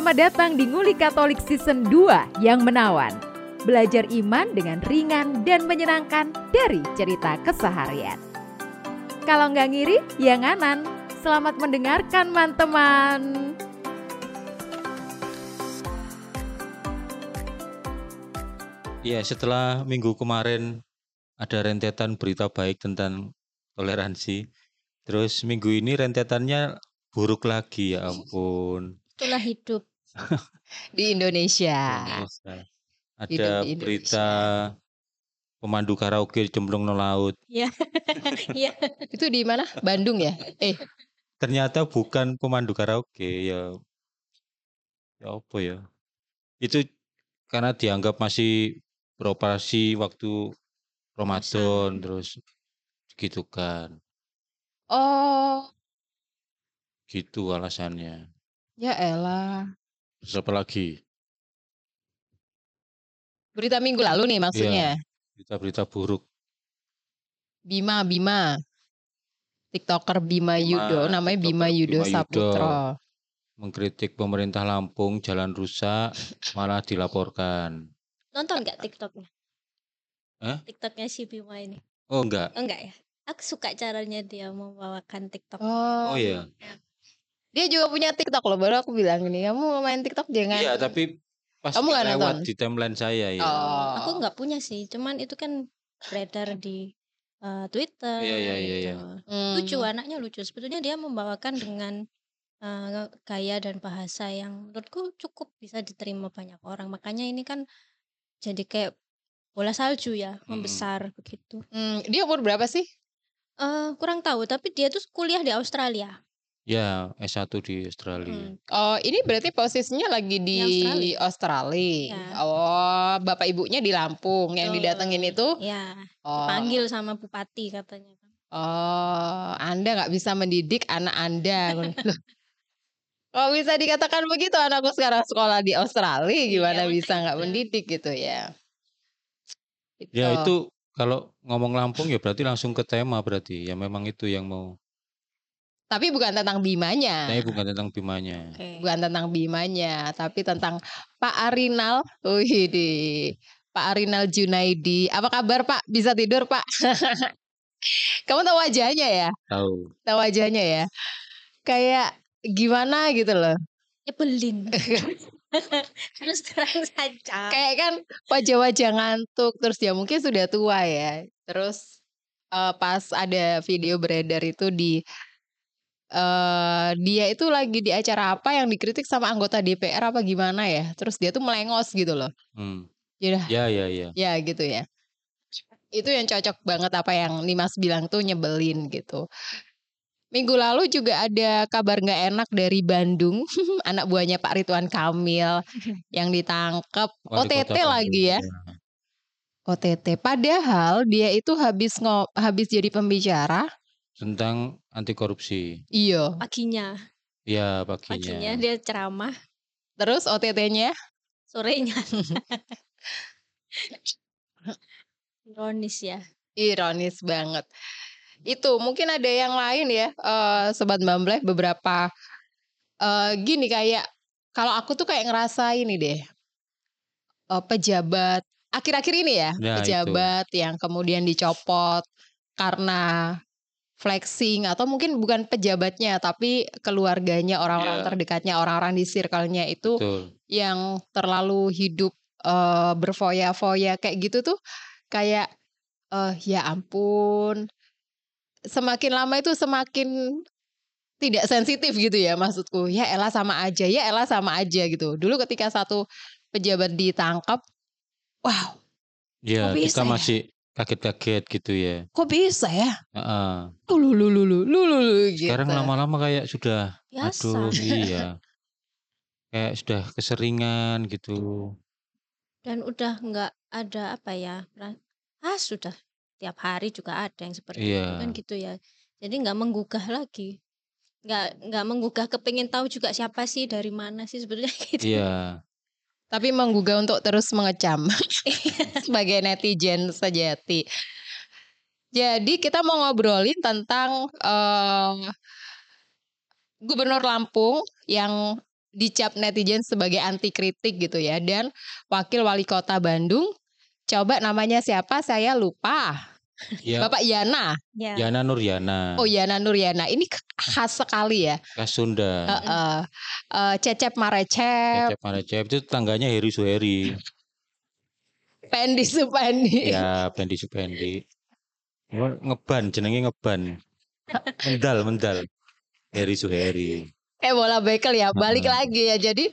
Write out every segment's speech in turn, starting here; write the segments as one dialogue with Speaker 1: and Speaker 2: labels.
Speaker 1: Selamat datang di Nguli Katolik Season 2 yang menawan. Belajar iman dengan ringan dan menyenangkan dari cerita keseharian. Kalau nggak ngiri, ya nganan. Selamat mendengarkan, teman-teman.
Speaker 2: Ya, setelah minggu kemarin ada rentetan berita baik tentang toleransi. Terus minggu ini rentetannya buruk lagi, ya ampun.
Speaker 3: Itulah hidup.
Speaker 4: di Indonesia.
Speaker 2: Indonesia. Ada
Speaker 4: Hidup di
Speaker 2: berita pemandu karaoke cemplung no laut.
Speaker 3: Iya. Iya.
Speaker 4: Itu di mana? Bandung ya? Eh,
Speaker 2: Ternyata bukan pemandu karaoke, ya ya apa ya? Itu karena dianggap masih beroperasi waktu Ramadan terus gitu kan.
Speaker 4: oh,
Speaker 2: Gitu alasannya.
Speaker 4: ya elah.
Speaker 2: Terus apa lagi?
Speaker 4: Berita minggu lalu nih maksudnya.
Speaker 2: Berita-berita buruk.
Speaker 4: Bima, Bima. TikToker Bima Yudo,
Speaker 2: Bima,
Speaker 4: namanya Bima Yudo
Speaker 2: Bima Yudo.
Speaker 4: Saputro.
Speaker 2: Mengkritik pemerintah Lampung jalan rusak malah dilaporkan.
Speaker 3: Nonton nggak TikToknya?
Speaker 2: Hah?
Speaker 3: TikToknya si Bima ini.
Speaker 2: Oh enggak.
Speaker 3: Oh, enggak ya? Aku suka caranya dia membawakan TikTok.
Speaker 4: Oh,
Speaker 2: Oh iya.
Speaker 4: Dia juga punya TikTok loh. Baru aku bilang ini, kamu mau main TikTok jangan.
Speaker 2: Iya, tapi pas
Speaker 4: Kamu nggak
Speaker 2: lewat
Speaker 4: nonton?
Speaker 2: di timeline saya ya.
Speaker 4: Oh.
Speaker 3: Aku nggak punya sih, cuman itu kan beredar di eh, Twitter.
Speaker 2: Iya, iya, iya, iya.
Speaker 3: gitu.
Speaker 4: Hmm.
Speaker 3: Lucu, anaknya lucu. Sebetulnya dia membawakan dengan eh, gaya dan bahasa yang menurutku cukup bisa diterima banyak orang. Makanya ini kan jadi kayak bola salju ya,
Speaker 2: Hmm.
Speaker 3: membesar begitu.
Speaker 4: Hmm, dia umur berapa sih?
Speaker 3: Eh kurang tahu, tapi dia tuh kuliah di Australia.
Speaker 2: Ya, S1 di Australia.
Speaker 3: Hmm.
Speaker 4: Oh, ini berarti posisinya lagi di
Speaker 3: Di
Speaker 4: Australia.
Speaker 3: Ya.
Speaker 4: Oh, bapak ibunya di Lampung. Yang
Speaker 3: Betul.
Speaker 4: didatengin itu
Speaker 3: Ya,
Speaker 4: oh,
Speaker 3: dipanggil sama bupati katanya.
Speaker 4: Oh, Anda nggak bisa mendidik anak Anda. Loh, Kok bisa dikatakan begitu anakku sekarang sekolah di Australia gimana
Speaker 3: Iya,
Speaker 4: bisa nggak
Speaker 3: makanya.
Speaker 4: mendidik gitu ya?
Speaker 2: Ya
Speaker 4: Gitu.
Speaker 2: itu kalau ngomong Lampung ya berarti langsung ke tema berarti. Ya memang itu yang mau.
Speaker 4: Tapi bukan tentang Bimanya.
Speaker 2: Saya bukan tentang Bimanya.
Speaker 3: Oke.
Speaker 4: Bukan tentang Bimanya, tapi tentang Pak Arinal. Wih di Pak Arinal Junaidi. Apa kabar Pak? Bisa tidur Pak? Kamu tahu wajahnya ya?
Speaker 2: Tahu.
Speaker 4: Tahu wajahnya ya? Kayak gimana gitu loh.
Speaker 3: Nyebelin. Terus terang saja.
Speaker 4: Kayak kan wajah-wajah ngantuk terus dia mungkin sudah tua ya. Terus eh, pas ada video beredar itu di eh dia itu lagi di acara apa yang dikritik sama anggota DPR apa gimana ya. Terus dia tuh melengos gitu loh.
Speaker 2: Hmm.
Speaker 4: Ya
Speaker 2: Ya, ya, ya.
Speaker 4: ya gitu ya. Itu yang cocok banget apa yang Nimas bilang tuh nyebelin gitu. Minggu lalu juga ada kabar nggak enak dari Bandung, anak buahnya Pak Ridwan Kamil yang ditangkap OTT lagi ya.
Speaker 2: Bandung.
Speaker 4: OTT. Padahal dia itu habis ngo habis jadi pembicara.
Speaker 2: Tentang anti korupsi.
Speaker 4: Iya.
Speaker 3: Paginya,
Speaker 2: Ya,
Speaker 3: paginya
Speaker 2: paginya.
Speaker 3: dia ceramah,
Speaker 4: Terus OTT-nya
Speaker 3: sorenya. Ironis ya.
Speaker 4: ironis banget. Itu mungkin ada yang lain ya, eh sobat Bambleh beberapa eh gini kayak kalau aku tuh kayak ngerasa ini deh. eh, pejabat akhir-akhir ini ya,
Speaker 2: Ya, itu.
Speaker 4: pejabat yang kemudian dicopot karena flexing atau mungkin bukan pejabatnya tapi keluarganya, orang-orang
Speaker 2: Ya.
Speaker 4: terdekatnya, orang-orang di circle-nya itu
Speaker 2: Betul.
Speaker 4: yang terlalu hidup eh, berfoya-foya kayak gitu tuh kayak eh ya ampun semakin lama itu semakin tidak sensitif gitu ya maksudku ya elah sama aja ya elah sama aja gitu dulu ketika satu pejabat ditangkap wow
Speaker 2: Ya,
Speaker 4: Kok bisa
Speaker 2: kita
Speaker 4: ya?
Speaker 2: masih kaget-kaget gitu ya.
Speaker 4: kok bisa ya
Speaker 2: Heeh.
Speaker 4: lu lu lu lu lu lu lu gitu
Speaker 2: Sekarang lama-lama kayak sudah
Speaker 3: Biasa.
Speaker 2: aduh iya. Kayak sudah keseringan gitu.
Speaker 3: Dan udah nggak ada apa ya, ah sudah tiap hari juga ada yang seperti itu
Speaker 2: Iya.
Speaker 3: kan gitu ya. Jadi nggak menggugah lagi. Nggak nggak menggugah kepingin tahu juga siapa sih dari mana sih sebetulnya gitu.
Speaker 2: Iya.
Speaker 4: Tapi menggugah untuk terus mengecam. Sebagai netizen sejati. Jadi kita mau ngobrolin tentang eh, Gubernur Lampung yang dicap netizen sebagai anti kritik gitu ya. Dan wakil wali kota Bandung coba namanya siapa? Saya lupa
Speaker 2: Ya,
Speaker 4: Bapak Yana
Speaker 3: Ya.
Speaker 2: Yana Nuryana,
Speaker 4: oh Yana Nuryana ini khas sekali ya
Speaker 2: khas Sunda.
Speaker 4: Heeh. Eh, Cecep Marecep
Speaker 2: Cecep Marecep itu tangganya Heri Suheri.
Speaker 4: Pendi Supandi
Speaker 2: ya, Pendi Supendi. Nge- Ngeban, jenenge ngeban. Mendal, mendal. Heri Suheri.
Speaker 4: eh bola bekel ya balik
Speaker 2: Heeh.
Speaker 4: lagi ya jadi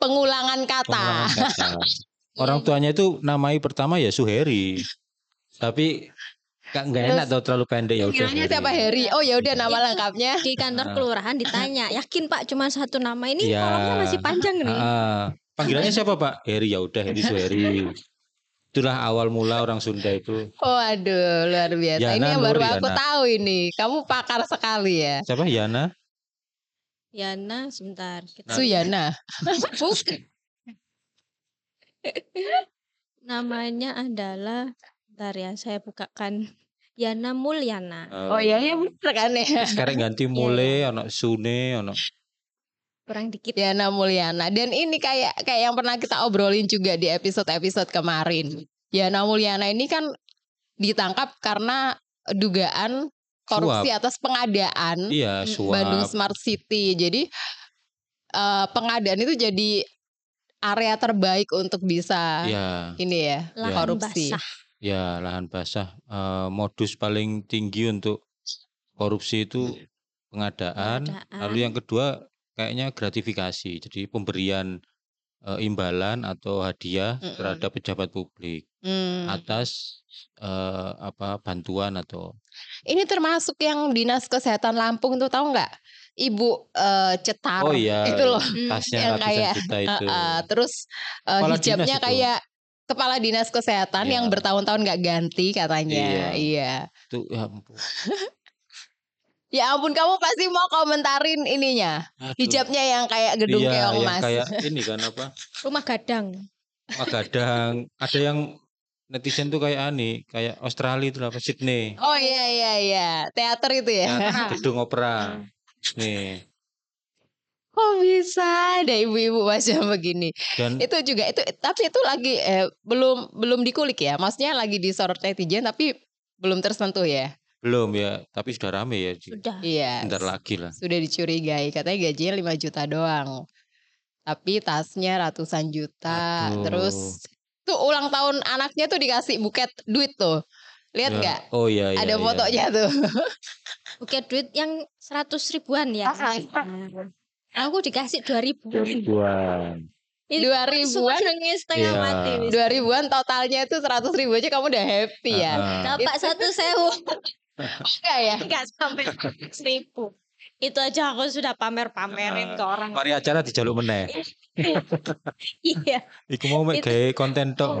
Speaker 4: pengulangan kata
Speaker 2: Pengulangan kata. Orang tuanya itu namai pertama ya Suheri. Tapi nggak enak tau terlalu pendek ya udah.
Speaker 4: Panggilannya siapa Heri oh ya udah nama lengkapnya
Speaker 3: Di kantor
Speaker 2: Ah.
Speaker 3: kelurahan ditanya, yakin Pak cuma satu nama ini
Speaker 2: Iya.
Speaker 3: kolomnya masih panjang nih.
Speaker 2: Ah, panggilannya siapa Pak? Heri ya udah Heri Suheri. Itulah awal mula orang Sunda itu.
Speaker 4: Waduh, luar biasa.
Speaker 2: Yana
Speaker 4: ini yang baru
Speaker 2: Nur,
Speaker 4: aku
Speaker 2: Yana.
Speaker 4: tahu ini. Kamu pakar sekali ya.
Speaker 2: Siapa? Yana?
Speaker 3: Yana sebentar. Kita
Speaker 4: Suyana.
Speaker 3: Bukan. Namanya adalah Bentar ya, saya bukakan Yana Mulyana.
Speaker 4: Oh iya, iya bener kan ya.
Speaker 2: Sekarang ganti mule, ono Sune, ono
Speaker 3: Kurang dikit.
Speaker 4: Yana Mulyana. Dan ini kayak kayak yang pernah kita obrolin juga di episode-episode kemarin. Yana Mulyana ini kan ditangkap karena dugaan korupsi atas pengadaan
Speaker 2: iya suap.
Speaker 4: Bandung Smart City. Jadi eh, pengadaan itu jadi area terbaik untuk bisa
Speaker 2: Iya,
Speaker 4: ini ya
Speaker 3: Lahan
Speaker 4: korupsi.
Speaker 3: basah.
Speaker 2: Ya lahan basah. Eh, modus paling tinggi untuk korupsi itu pengadaan.
Speaker 3: Pengadaan.
Speaker 2: Lalu yang kedua kayaknya gratifikasi. Jadi pemberian eh, imbalan atau hadiah
Speaker 4: Mm-mm.
Speaker 2: terhadap pejabat publik
Speaker 4: Hmm.
Speaker 2: atas eh, apa bantuan atau
Speaker 4: Ini termasuk yang dinas kesehatan Lampung tuh tahu nggak? Ibu eh, cetar
Speaker 2: Oh iya,
Speaker 4: itu loh.
Speaker 2: Tasnya
Speaker 4: Yang
Speaker 2: ratusan
Speaker 4: kayak,
Speaker 2: juta itu.
Speaker 4: Terus eh,
Speaker 2: Kepala
Speaker 4: hijabnya
Speaker 2: itu.
Speaker 4: kayak kepala dinas kesehatan
Speaker 2: Iya.
Speaker 4: yang bertahun-tahun nggak ganti katanya.
Speaker 2: Iya.
Speaker 4: Iya.
Speaker 2: Itu ya ampun.
Speaker 4: Ya ampun kamu pasti mau komentarin ininya.
Speaker 2: Aduh.
Speaker 4: Hijabnya yang kayak gedung
Speaker 2: iya,
Speaker 4: keong
Speaker 2: yang
Speaker 4: mas.
Speaker 2: kayak ini kan apa?
Speaker 3: Rumah gadang.
Speaker 2: Kadang ada yang netizen tuh kayak ani, kayak Australia itu apa Sydney.
Speaker 4: Oh iya iya iya. Teater itu ya.
Speaker 2: Ya, gedung opera. Nih.
Speaker 4: Kok bisa ada ibu-ibu macam begini?
Speaker 2: Dan
Speaker 4: Itu juga itu tapi itu lagi eh, belum belum dikulik ya. Maksudnya lagi disorot netizen tapi belum tersentuh ya.
Speaker 2: belum ya, tapi sudah rame ya.
Speaker 3: Sudah.
Speaker 4: Iya.
Speaker 2: Bentar lagi lah.
Speaker 4: Sudah dicurigai katanya gajinya 5 juta doang. Tapi tasnya ratusan juta.
Speaker 2: Aduh.
Speaker 4: Terus tuh ulang tahun anaknya tuh dikasih buket duit tuh. Lihat
Speaker 2: Ya,
Speaker 4: nggak?
Speaker 2: Oh iya iya.
Speaker 4: Ada
Speaker 2: iya.
Speaker 4: fotonya tuh.
Speaker 3: Oke, duit yang 100 ribuan ya. Aku dikasih 2000.
Speaker 2: Ribuan.
Speaker 3: Itu
Speaker 4: Dua ribuan?
Speaker 3: nangis setengah
Speaker 2: Iya.
Speaker 3: mati.
Speaker 4: Dua ribuan totalnya itu seratus ribu aja kamu udah happy ya.
Speaker 2: Heeh.
Speaker 3: Dapat satu sewu.
Speaker 4: Enggak ya?
Speaker 3: Enggak sampai seribu. Itu aja aku sudah pamer-pamerin ke orang.
Speaker 2: Mari acara dijaluk meneh.
Speaker 3: Iya.
Speaker 2: Iku mau gawe konten tok.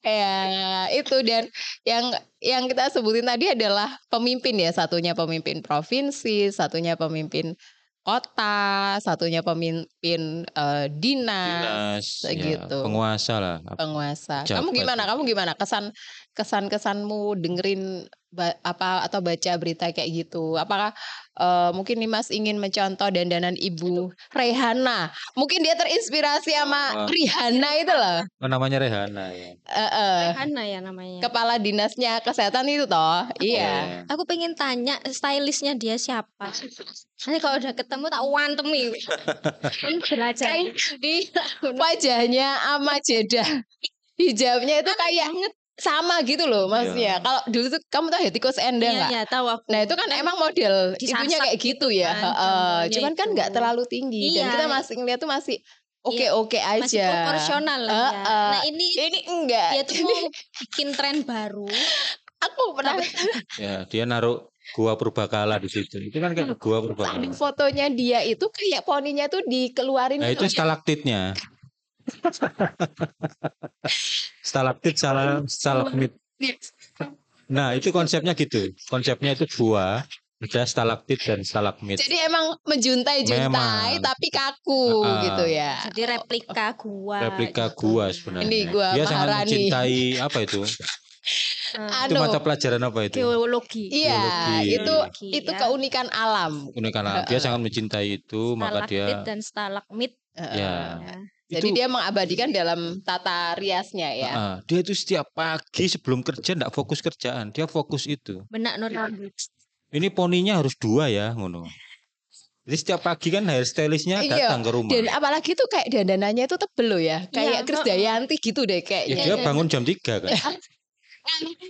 Speaker 4: Ya, itu dan yang yang kita sebutin tadi adalah pemimpin ya, satunya pemimpin provinsi, satunya pemimpin kota, satunya pemimpin eh, dinas,
Speaker 2: Dinas, ya,
Speaker 4: gitu.
Speaker 2: penguasa lah.
Speaker 4: penguasa. Kamu
Speaker 2: Pejabat.
Speaker 4: gimana? Kamu gimana? Kesan kesan kesanmu dengerin ba- apa atau baca berita kayak gitu? Apakah eh, mungkin nih Mas ingin mencontoh dandanan Ibu Rehana? Mungkin dia terinspirasi sama
Speaker 2: Oh.
Speaker 4: Rihanna itu loh.
Speaker 2: Oh, namanya Rehana ya.
Speaker 4: Eh, eh.
Speaker 3: Hana ya namanya.
Speaker 4: Kepala dinasnya kesehatan itu toh. Iya.
Speaker 3: Aku pengen tanya stylistnya dia siapa. Nanti kalau udah ketemu tak wantemi. Kan belajar di
Speaker 4: Wajahnya sama jeda hijabnya itu kayak sama gitu loh maksudnya. Kalau dulu tuh kamu tahu ya tikus enda
Speaker 3: Iya,
Speaker 4: nggak?
Speaker 3: iya, tahu aku.
Speaker 4: Nah itu kan emang model ibunya kayak gitu ya.
Speaker 3: kan,
Speaker 4: Heeh.
Speaker 3: gambarnya
Speaker 4: Cuman kan
Speaker 3: itu.
Speaker 4: nggak terlalu tinggi dan
Speaker 3: Iya.
Speaker 4: kita masih ngeliat tuh masih oke
Speaker 3: Iya,
Speaker 4: oke aja.
Speaker 3: masih proporsional lah ya.
Speaker 4: Heeh.
Speaker 3: Nah ini
Speaker 4: Ini enggak.
Speaker 3: dia tuh mau bikin tren baru.
Speaker 4: Aku pernah
Speaker 2: Ya, dia naruh gua purbakala di situ. Itu kan kayak gua purbakala.
Speaker 4: fotonya dia itu kayak poninya tuh dikeluarin
Speaker 2: Nah,
Speaker 4: gitu
Speaker 2: itu stalaktitnya. Stalaktit salah stalagmit. Nah, itu konsepnya gitu. Konsepnya itu gua, ada stalaktit dan stalagmit.
Speaker 4: Jadi emang menjuntai-juntai tapi kaku
Speaker 2: Heeh.
Speaker 4: gitu ya.
Speaker 3: Jadi replika gua.
Speaker 2: Replika
Speaker 3: gitu.
Speaker 2: gua sebenarnya.
Speaker 4: Ini gua
Speaker 2: Dia sangat
Speaker 4: Maharani.
Speaker 2: mencintai apa itu?
Speaker 3: Eh,
Speaker 2: Itu
Speaker 4: Anu,
Speaker 2: mata pelajaran apa itu?
Speaker 3: geologi.
Speaker 4: Iya,
Speaker 2: Geologi.
Speaker 4: itu
Speaker 3: Geologi,
Speaker 4: itu
Speaker 3: ya.
Speaker 4: keunikan alam.
Speaker 2: Unik alam. Dia sangat mencintai itu, maka
Speaker 3: Stalaktit
Speaker 2: dia
Speaker 3: dan stalagmit.
Speaker 4: Heeh.
Speaker 2: ya
Speaker 3: Ya.
Speaker 4: Jadi
Speaker 2: itu
Speaker 4: dia mengabadikan dalam tata riasnya ya.
Speaker 2: ah, dia itu setiap pagi sebelum kerja ndak fokus kerjaan, dia fokus itu.
Speaker 3: Benak nur rambut.
Speaker 2: Ini poninya harus dua ya, ngono. Jadi setiap pagi kan hairstylistnya
Speaker 4: Iya,
Speaker 2: datang ke rumah.
Speaker 4: Dan apalagi tuh kayak dandanannya itu tebel loh ya. Kayak
Speaker 3: Iya,
Speaker 4: Krisdayanti gitu deh
Speaker 2: Ya,
Speaker 4: kayaknya.
Speaker 2: dia bangun jam 3 kan.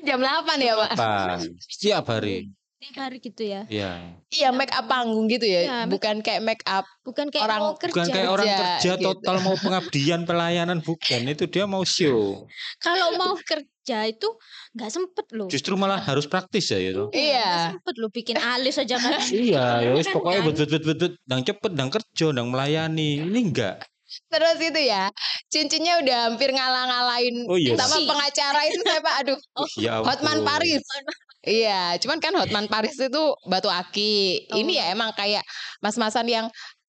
Speaker 4: Jam 8 ya, Pak.
Speaker 2: Setiap hari.
Speaker 3: Hari gitu ya.
Speaker 2: Iya.
Speaker 4: Iya, make up panggung gitu ya.
Speaker 3: Iya,
Speaker 4: Bukan kayak make up
Speaker 3: Bukan kayak
Speaker 4: Orang-
Speaker 3: mau kerja.
Speaker 2: Bukan kayak orang
Speaker 4: Kerja,
Speaker 2: kerja
Speaker 4: gitu.
Speaker 2: total mau pengabdian pelayanan bukan, itu dia mau show.
Speaker 3: Kalau mau kerja itu nggak sempet loh.
Speaker 2: Justru malah harus praktis ya itu.
Speaker 4: Iya.
Speaker 3: Nggak sempet loh bikin alis aja kan.
Speaker 2: Iya, ya wis
Speaker 3: Kan,
Speaker 2: pokoknya
Speaker 3: kan?
Speaker 2: bet bet bet bet bet, dang cepet, dang kerja, dang melayani. Ini enggak.
Speaker 4: Terus itu ya, cincinnya udah hampir ngalah-ngalahin
Speaker 2: Oh iya.
Speaker 4: sama pengacara itu siapa? Aduh,
Speaker 2: Ya
Speaker 4: Hotman. Paris. Iya, cuman kan Hotman Paris itu batu aki. Ini
Speaker 3: Oh.
Speaker 4: ya emang kayak mas-masan yang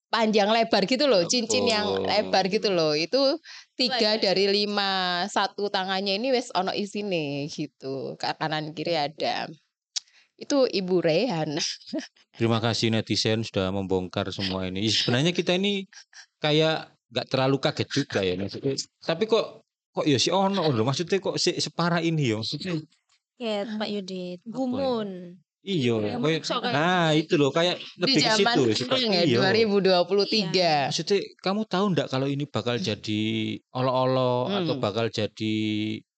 Speaker 4: panjang lebar gitu loh, cincin yang
Speaker 2: Oh.
Speaker 4: lebar gitu loh. Itu tiga dari lima, satu tangannya ini wes ono isine gitu. Ka- Kanan kiri ada. Itu Ibu Rehan.
Speaker 2: Terima kasih netizen sudah membongkar semua ini. Sebenarnya kita ini kayak nggak terlalu kaget juga ya maksudnya. Tapi kok kok ya si ono loh maksudnya kok si separah ini ya maksudnya.
Speaker 3: Kayak Pak Yudit. Gumun.
Speaker 2: Iya,
Speaker 3: Ya,
Speaker 2: kayak- nah itu loh kayak
Speaker 4: Di
Speaker 2: lebih ke
Speaker 4: zaman
Speaker 2: situ.
Speaker 4: sekarang ya,
Speaker 2: Iya.
Speaker 4: 2023.
Speaker 2: Maksudnya kamu tahu ndak kalau ini bakal jadi olo-olo atau
Speaker 4: Hmm.
Speaker 2: bakal jadi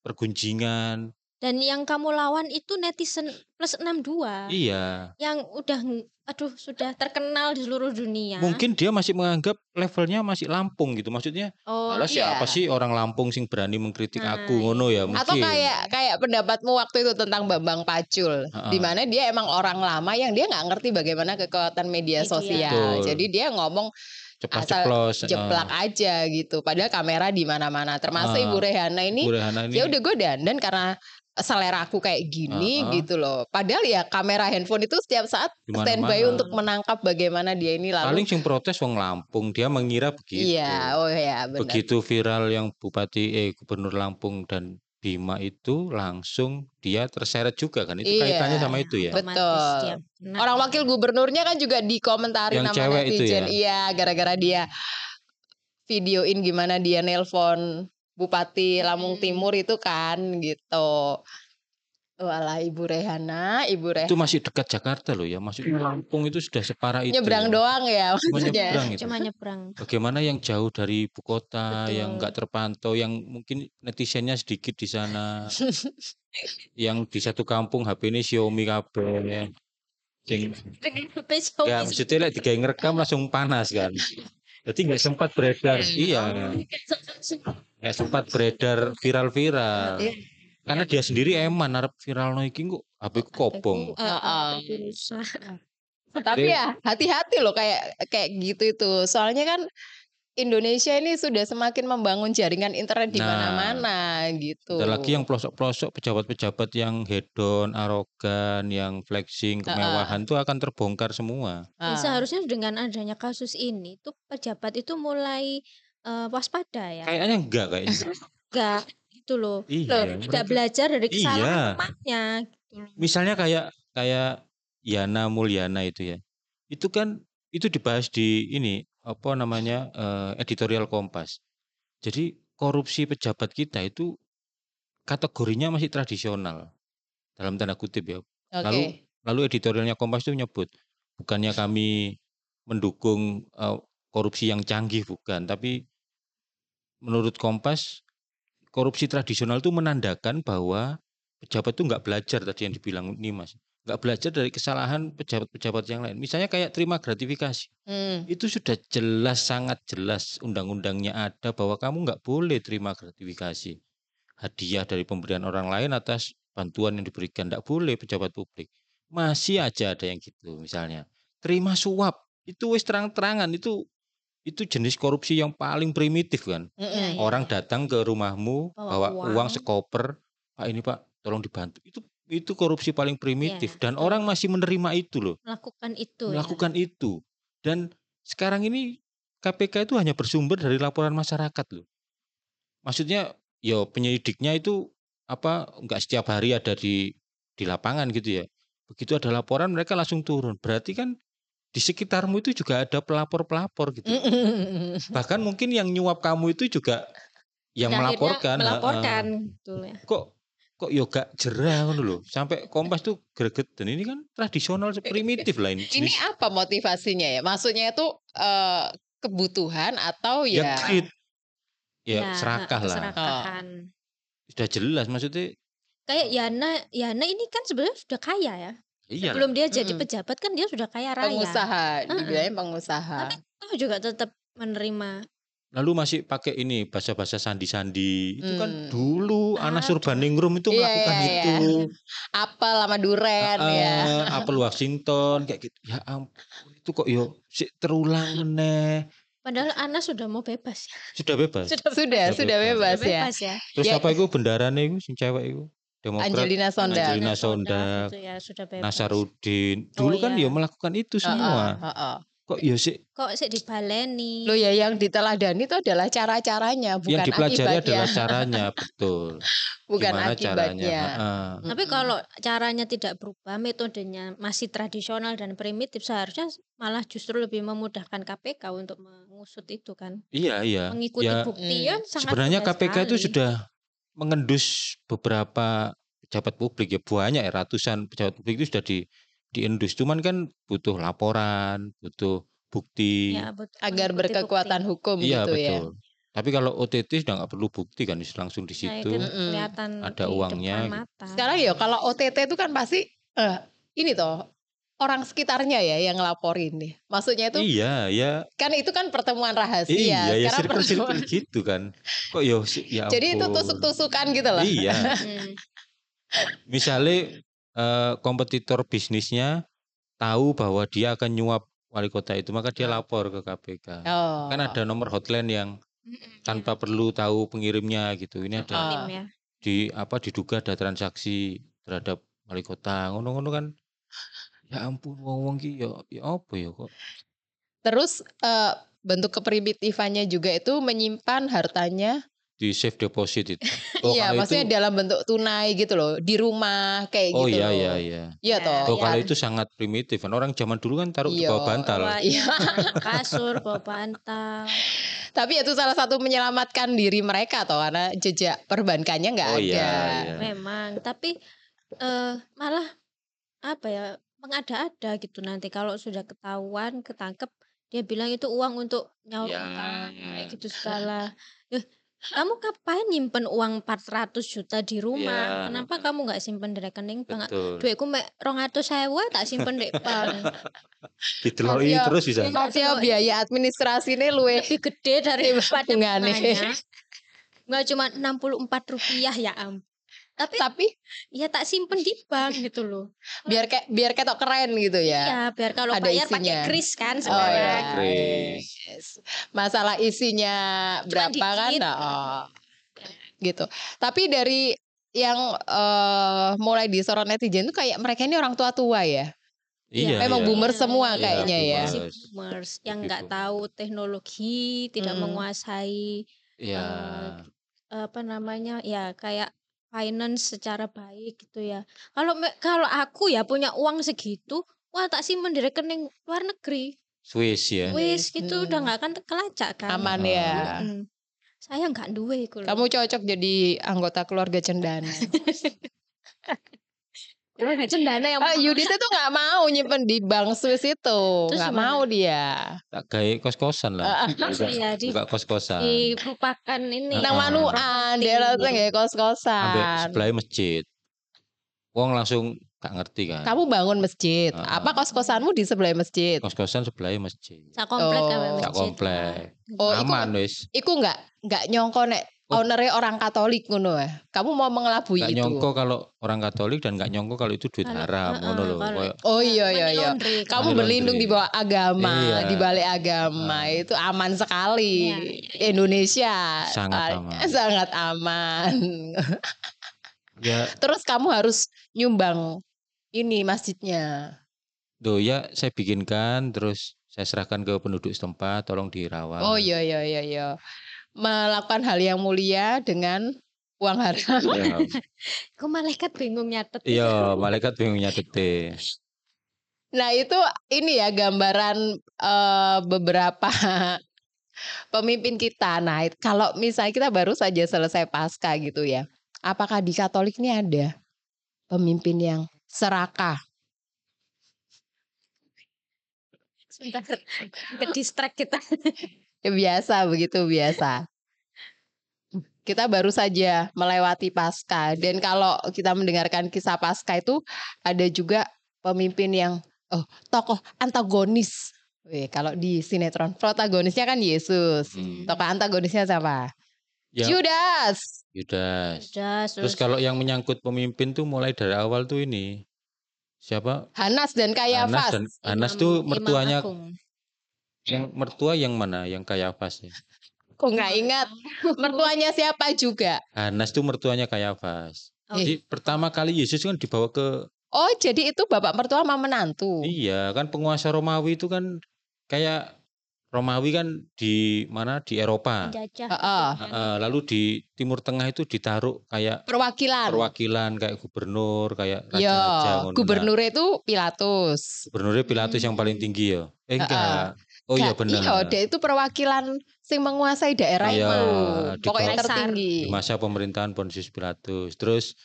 Speaker 2: pergunjingan?
Speaker 3: Dan yang kamu lawan itu netizen plus 62.
Speaker 2: Iya.
Speaker 3: Yang udah aduh sudah terkenal di seluruh dunia.
Speaker 2: Mungkin dia masih menganggap levelnya masih Lampung gitu. Maksudnya,
Speaker 3: Oh,
Speaker 2: "Alah siapa
Speaker 4: iya.
Speaker 2: sih orang Lampung sing berani mengkritik
Speaker 3: Nah,
Speaker 2: aku ngono ya mungkin.
Speaker 4: Atau kayak kayak pendapatmu waktu itu tentang Bambang Pacul,
Speaker 2: Ha-ha.
Speaker 4: di mana dia emang orang lama yang dia nggak ngerti bagaimana kekuatan media sosial.
Speaker 2: Betul.
Speaker 4: Jadi dia ngomong
Speaker 2: ceplos-ceplos.
Speaker 4: jeplak aja gitu. Padahal kamera di mana-mana. Termasuk
Speaker 2: Ah.
Speaker 4: Ibu Rehana ini,
Speaker 2: Rehana ini
Speaker 4: ya udah gue dandan karena selera aku kayak gini
Speaker 2: Ah, ah.
Speaker 4: gitu loh. Padahal ya kamera handphone itu setiap saat standby untuk menangkap bagaimana dia ini lalu.
Speaker 2: paling sing protes wong Lampung, dia mengira begitu.
Speaker 4: Iya, oh ya benar.
Speaker 2: Begitu viral yang Bupati eh Gubernur Lampung dan Bima itu langsung dia terseret juga kan. Itu
Speaker 4: Iya.
Speaker 2: kaitannya sama itu ya.
Speaker 4: Betul. Orang wakil gubernurnya kan juga dikomentari
Speaker 2: Yang
Speaker 4: nama
Speaker 2: cewek itu
Speaker 4: netizen.
Speaker 2: ya?
Speaker 4: Iya, gara-gara dia videoin gimana dia nelpon Bupati Lampung
Speaker 3: Hmm.
Speaker 4: Timur itu kan gitu. Walah Ibu Rehana, Ibu Rehana.
Speaker 2: Itu masih dekat Jakarta loh ya. Maksudnya Lampung itu sudah separah itu.
Speaker 4: Nyebrang
Speaker 2: ya.
Speaker 4: doang ya
Speaker 2: Cuma
Speaker 4: maksudnya.
Speaker 2: nyebrang itu.
Speaker 3: Cuma nyebrang.
Speaker 2: Bagaimana yang jauh dari ibu kota, yang
Speaker 3: Betul.
Speaker 2: nggak terpantau, yang mungkin netizennya sedikit di sana, yang di satu kampung HP ini Xiaomi kabeh. Sing
Speaker 3: Dengan HP Xiaomi.
Speaker 2: ya maksudnya lek digawe ngerekam langsung panas kan. Jadi nggak sempat beredar. Iya, nggak sempat beredar viral-viral.
Speaker 4: Iya.
Speaker 2: Karena dia sendiri eman arep viral no iki kok HP ku kobong.
Speaker 4: Tapi ya hati-hati loh kayak kayak gitu itu. Soalnya kan Indonesia ini sudah semakin membangun jaringan internet di
Speaker 2: Nah,
Speaker 4: mana-mana gitu.
Speaker 2: Ada lagi yang pelosok-pelosok pejabat-pejabat yang hedon, arogan, yang flexing, kemewahan itu akan terbongkar semua.
Speaker 4: Ah.
Speaker 3: seharusnya dengan adanya kasus ini tuh pejabat itu mulai eh, waspada ya.
Speaker 2: Kayaknya enggak kayaknya.
Speaker 3: Enggak gitu loh.
Speaker 2: iya.
Speaker 3: Tidak belajar dari kesalahan
Speaker 2: Iya.
Speaker 3: temannya gitu loh.
Speaker 2: Misalnya kayak kayak Yana Mulyana itu ya. Itu kan itu dibahas di ini apa namanya eh, editorial Kompas. Jadi korupsi pejabat kita itu kategorinya masih tradisional dalam tanda kutip ya.
Speaker 4: Oke.
Speaker 2: Lalu lalu editorialnya Kompas itu menyebut bukannya kami mendukung eh, korupsi yang canggih bukan, tapi menurut Kompas korupsi tradisional itu menandakan bahwa pejabat itu nggak belajar tadi yang dibilang ini mas, nggak belajar dari kesalahan pejabat-pejabat yang lain. Misalnya kayak terima gratifikasi,
Speaker 4: Hmm.
Speaker 2: itu sudah jelas sangat jelas undang-undangnya ada bahwa kamu nggak boleh terima gratifikasi hadiah dari pemberian orang lain atas bantuan yang diberikan, nggak boleh pejabat publik. Masih aja ada yang gitu misalnya terima suap itu wis terang-terangan itu itu jenis korupsi yang paling primitif kan.
Speaker 3: Iya.
Speaker 2: Orang datang ke rumahmu
Speaker 3: Bawa
Speaker 2: bawa
Speaker 3: uang.
Speaker 2: uang sekoper, Pak ini Pak tolong dibantu. Itu itu korupsi paling primitif
Speaker 3: Iya,
Speaker 2: dan orang masih menerima itu loh,
Speaker 3: Melakukan itu ya.
Speaker 2: melakukan itu. Dan sekarang ini KPK itu hanya bersumber dari laporan masyarakat loh. Maksudnya ya penyelidiknya itu apa nggak setiap hari ada di di lapangan gitu ya. Begitu ada laporan mereka langsung turun. Berarti kan di sekitarmu itu juga ada pelapor-pelapor gitu. Bahkan mungkin yang nyuap kamu itu juga yang melaporkan.
Speaker 3: melaporkan betul ya.
Speaker 2: Kok kok yo gak jerah ngono loh. Sampai Kompas tuh greget dan ini kan tradisional primitif lah ini.
Speaker 4: Ini apa motivasinya ya? Maksudnya itu eh, kebutuhan atau
Speaker 2: ya
Speaker 4: ya?
Speaker 2: Ya,
Speaker 3: Ya,
Speaker 2: serakah lah.
Speaker 3: keserakahan.
Speaker 2: Sudah jelas maksudnya
Speaker 3: Kayak Yana, Yana ini kan sebenarnya sudah kaya ya.
Speaker 2: iya.
Speaker 3: Sebelum dia jadi
Speaker 4: Mm-mm.
Speaker 3: pejabat kan dia sudah kaya raya.
Speaker 4: pengusaha,
Speaker 3: Heeh.
Speaker 4: dibilangnya pengusaha.
Speaker 3: Tapi juga tetap menerima.
Speaker 2: Lalu masih pakai ini bahasa-bahasa sandi-sandi. Itu kan
Speaker 4: Hmm.
Speaker 2: dulu Anas
Speaker 3: Aduh.
Speaker 2: Urbaningrum itu
Speaker 4: Iya,
Speaker 2: melakukan
Speaker 4: iya,
Speaker 2: itu.
Speaker 4: Apel sama duren
Speaker 2: Ah,
Speaker 4: ya.
Speaker 2: Apple Washington kayak gitu. Ya ampun, itu kok yo sik terulang meneh.
Speaker 3: Padahal Anas sudah mau bebas.
Speaker 2: Sudah bebas.
Speaker 3: Sudah
Speaker 4: Sudah,
Speaker 2: Sudah
Speaker 4: sudah
Speaker 2: bebas.
Speaker 4: bebas ya.
Speaker 3: bebas ya.
Speaker 2: Terus
Speaker 4: Ya.
Speaker 2: apa itu bendarane itu sing cewek itu? Demokrat
Speaker 4: Angelina Sondak.
Speaker 2: Angelina Sondak,
Speaker 3: itu ya sudah bebas.
Speaker 2: Nasarudin.
Speaker 3: Oh,
Speaker 2: Dulu kan
Speaker 3: iya.
Speaker 2: ya melakukan itu semua.
Speaker 4: heeh.
Speaker 2: Kok ya sih
Speaker 3: Kok sih dibaleni?
Speaker 4: Loh ya yang diteladani itu adalah cara-caranya, bukan
Speaker 2: yang dipelajari
Speaker 4: akibatnya.
Speaker 2: adalah caranya, betul.
Speaker 4: bukan
Speaker 2: Gimana caranya.
Speaker 4: akibatnya.
Speaker 2: Heeh.
Speaker 3: Tapi kalau caranya tidak berubah, metodenya masih tradisional dan primitif, seharusnya malah justru lebih memudahkan KPK untuk mengusut itu kan.
Speaker 2: Iya, iya.
Speaker 3: Mengikuti
Speaker 2: Ya,
Speaker 3: bukti
Speaker 4: Hmm.
Speaker 3: ya sangat
Speaker 2: sebenarnya KPK itu
Speaker 3: sekali.
Speaker 2: sudah mengendus beberapa pejabat publik ya banyak ya ratusan pejabat publik itu sudah di diendus cuman kan butuh laporan butuh bukti
Speaker 3: ya, betul,
Speaker 4: agar
Speaker 3: mengikuti
Speaker 4: berkekuatan
Speaker 3: bukti.
Speaker 4: hukum
Speaker 2: iya
Speaker 4: gitu ya.
Speaker 2: betul tapi kalau OTT sudah nggak perlu bukti kan langsung di
Speaker 3: Nah,
Speaker 2: situ
Speaker 3: itu
Speaker 4: Mm-mm.
Speaker 3: kelihatan
Speaker 2: Ada
Speaker 3: di
Speaker 2: uangnya gitu.
Speaker 3: mata.
Speaker 4: Sekarang ya kalau OTT itu kan pasti eh ini toh orang sekitarnya ya yang ngelaporin nih. Maksudnya itu
Speaker 2: iya ya
Speaker 4: kan itu kan pertemuan rahasia.
Speaker 2: iya ya circle
Speaker 4: pertemuan-
Speaker 2: gitu kan kok yo si- ya
Speaker 4: Jadi itu
Speaker 2: ampun.
Speaker 4: tusuk-tusukan gitu loh.
Speaker 2: iya
Speaker 3: Hmm.
Speaker 2: misalnya eh, kompetitor bisnisnya tahu bahwa dia akan nyuap wali kota itu maka dia lapor ke KPK
Speaker 4: Oh.
Speaker 2: kan ada nomor hotline yang tanpa perlu tahu pengirimnya gitu ini ada
Speaker 4: Ah.
Speaker 3: ya.
Speaker 2: di apa diduga ada transaksi terhadap wali kota ngono-ngono kan ya ampun wong-wong ki ya ya apa ya kok
Speaker 4: Terus eh, bentuk keprimitifannya juga itu menyimpan hartanya.
Speaker 2: Di safe deposit itu Oh,
Speaker 4: iya,
Speaker 2: kalau
Speaker 4: maksudnya
Speaker 2: itu,
Speaker 4: dalam bentuk tunai gitu loh, di rumah kayak
Speaker 2: oh
Speaker 4: gitu.
Speaker 2: iya
Speaker 4: loh.
Speaker 2: iya iya
Speaker 4: Iya
Speaker 3: Ya,
Speaker 4: toh.
Speaker 2: oh
Speaker 3: iya.
Speaker 2: kalau itu sangat primitif kan orang zaman dulu kan taruh di
Speaker 4: Iya.
Speaker 2: bawah bantal
Speaker 4: Iya.
Speaker 3: iya, kasur, bawa bantal.
Speaker 4: Tapi itu salah satu menyelamatkan diri mereka toh karena jejak perbankannya nggak
Speaker 2: oh
Speaker 4: ada.
Speaker 2: iya iya
Speaker 3: Memang, tapi eh malah apa ya mengada-ada gitu nanti kalau sudah ketahuan, ketangkep, dia bilang itu uang untuk nyawa
Speaker 2: Ya.
Speaker 3: utang, kayak gitu segala. Kamu ngapain nyimpen uang 400 juta di rumah?
Speaker 2: Ya.
Speaker 3: Kenapa kamu nggak simpen di rekening bank? Duitku mek 200 sewa tak simpen di bank.
Speaker 2: diteloi
Speaker 4: Mafia-
Speaker 2: terus bisa
Speaker 4: Mafia biaya administrasinya luwe
Speaker 3: Lebih gede daripada
Speaker 4: Bunganya.
Speaker 3: bunganya. Nggak cuma 64 rupiah ya am. Tapi
Speaker 4: tapi
Speaker 3: ya tak simpen di bank gitu loh.
Speaker 4: biar kayak biar ketok keren gitu ya.
Speaker 3: Iya, biar kalau
Speaker 4: Ada
Speaker 3: bayar pakai
Speaker 4: isinya.
Speaker 3: kris kan
Speaker 4: Oh
Speaker 3: sekarang.
Speaker 4: ya.
Speaker 2: Kris.
Speaker 4: Yes. Masalah isinya berapa kan?
Speaker 3: dikit.
Speaker 4: Nah, oh. Gitu. Tapi dari yang eh, mulai disorot netizen tuh kayak mereka ini orang tua-tua ya.
Speaker 2: iya
Speaker 4: Memang
Speaker 2: iya.
Speaker 4: boomer semua
Speaker 3: Iya,
Speaker 4: kayaknya ya.
Speaker 3: Si
Speaker 2: boomers.
Speaker 3: boomers yang nggak tahu teknologi, tidak
Speaker 4: Mm.
Speaker 3: menguasai
Speaker 2: Iya.
Speaker 3: apa namanya ya kayak finance secara baik gitu ya. Kalau me- kalau aku ya punya uang segitu, wah tak simpen di rekening luar negeri.
Speaker 2: Swiss ya
Speaker 3: Wis gitu udah
Speaker 4: Hmm.
Speaker 3: nggak akan kelacak kan.
Speaker 4: Aman
Speaker 2: Ah.
Speaker 4: ya.
Speaker 3: Mm. Saya nggak duwe.
Speaker 4: Kamu cocok jadi anggota keluarga cendana.
Speaker 3: Cendana yang
Speaker 4: Ah, Yudit itu nggak mau nyimpen di bank Swiss itu,
Speaker 3: Terus
Speaker 4: nggak
Speaker 3: gimana?
Speaker 4: mau dia.
Speaker 2: tak gawe kos-kosan lah
Speaker 3: Iya, di-
Speaker 2: buka kos-kosan
Speaker 3: dilupakan ini.
Speaker 4: Nang manuan, dia langsung ya
Speaker 2: ambek
Speaker 4: kos-kosan.
Speaker 2: sebelah masjid wong langsung gak ngerti kan
Speaker 4: Kamu bangun masjid,
Speaker 2: Ah.
Speaker 4: apa kos-kosanmu di sebelah masjid?
Speaker 2: kos-kosan sebelah masjid
Speaker 3: Sak komplek
Speaker 4: Oh.
Speaker 3: masjid.
Speaker 2: komplek
Speaker 4: Oh, iku-
Speaker 2: aman wis
Speaker 4: Iku nggak nggak nyongko nek
Speaker 2: Oh.
Speaker 4: Ownernya orang Katolik ngono ya. Kamu mau mengelabui
Speaker 2: gak
Speaker 4: itu.
Speaker 2: nyongko kalau orang Katolik dan gak nyongko kalau itu duit haram ngono loh
Speaker 4: Oh iya iya iya. Kamu berlindung di bawah agama,
Speaker 2: Iya.
Speaker 4: di balik agama. Itu aman sekali.
Speaker 3: Iya.
Speaker 4: Indonesia
Speaker 2: Sangat aman.
Speaker 4: sangat aman.
Speaker 2: ya
Speaker 4: Terus kamu harus nyumbang ini masjidnya.
Speaker 2: do ya saya bikinkan terus saya serahkan ke penduduk setempat tolong dirawat
Speaker 4: Oh iya iya iya iya. Melakukan hal yang mulia dengan uang haram.
Speaker 2: Ya.
Speaker 3: Kok malaikat bingung nyatet.
Speaker 2: Iya, malaikat bingung nyatete.
Speaker 4: Nah itu ini ya gambaran eh, beberapa pemimpin kita. Nah kalau misalnya kita baru saja selesai pasca gitu ya, apakah di Katolik ini ada pemimpin yang serakah?
Speaker 3: Sebentar. Ke distract kita.
Speaker 4: Ya, biasa begitu biasa. Kita baru saja melewati pasca dan kalau kita mendengarkan kisah pasca itu ada juga pemimpin yang oh tokoh antagonis. Wih, kalau di sinetron protagonisnya kan Yesus.
Speaker 2: Hmm.
Speaker 4: Tokoh antagonisnya siapa?
Speaker 2: Ya,
Speaker 4: Judas.
Speaker 2: Yudas.
Speaker 3: Udah,
Speaker 2: Terus kalau yang menyangkut pemimpin tuh mulai dari awal tuh ini siapa?
Speaker 4: Hanas dan
Speaker 2: Hanas
Speaker 4: Kayafas.
Speaker 2: dan Hanas
Speaker 3: Imam-
Speaker 2: tuh mertuanya. Yang mertua yang mana? Yang Kayafas ya.
Speaker 4: Kok nggak ingat? Mertuanya siapa juga?
Speaker 2: Hanas tuh mertuanya Kayafas.
Speaker 3: Oh.
Speaker 2: Jadi pertama kali Yesus kan dibawa ke
Speaker 4: Oh, jadi itu bapak mertua sama menantu.
Speaker 2: iya kan penguasa Romawi itu kan kayak Romawi kan di mana di Eropa.
Speaker 4: Heeh.
Speaker 3: gitu kan.
Speaker 2: Heeh, lalu di Timur Tengah itu ditaruh kayak
Speaker 4: Perwakilan.
Speaker 2: perwakilan kayak gubernur kayak raja-raja
Speaker 4: Ya,
Speaker 2: ngono. Nah,
Speaker 4: gubernur itu Pilatus.
Speaker 2: gubernurnya Pilatus yang paling tinggi ya. Eh enggak. Oh iya benar.
Speaker 4: Iya, dia itu perwakilan sing menguasai daerah
Speaker 2: Iya,
Speaker 4: itu.
Speaker 2: di
Speaker 4: Pokoknya
Speaker 3: bawah-
Speaker 4: tertinggi.
Speaker 2: di masa pemerintahan Pontius Pilatus. Terus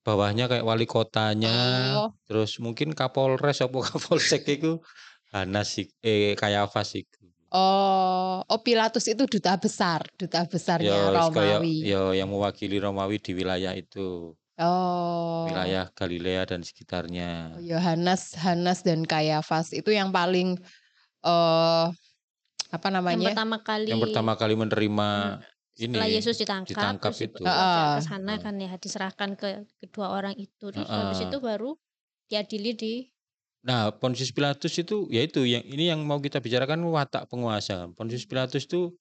Speaker 2: bawahnya kayak wali kotanya,
Speaker 4: Oh.
Speaker 2: terus mungkin Kapolres apa Kapolsek itu Hanas sik- eh Kayafas iku.
Speaker 4: Oh, oh Pilatus itu duta besar, duta besarnya
Speaker 2: Ya, kayak
Speaker 4: Romawi.
Speaker 2: ya yang mewakili Romawi di wilayah itu,
Speaker 4: Oh.
Speaker 2: wilayah Galilea dan sekitarnya.
Speaker 4: Oh, Yohanes, Hanas dan Kayafas itu yang paling eh apa
Speaker 3: Yang
Speaker 4: namanya?
Speaker 3: pertama kali
Speaker 2: Yang pertama kali menerima ini
Speaker 3: setelah Yesus ditangkap,
Speaker 2: ditangkap itu.
Speaker 4: Heeh.
Speaker 3: ke sana kan ya diserahkan ke kedua orang itu terus habis
Speaker 2: Heeh.
Speaker 3: itu baru diadili di
Speaker 2: Nah, Pontius Pilatus itu yaitu yang ini yang mau kita bicarakan watak penguasa. Pontius Pilatus itu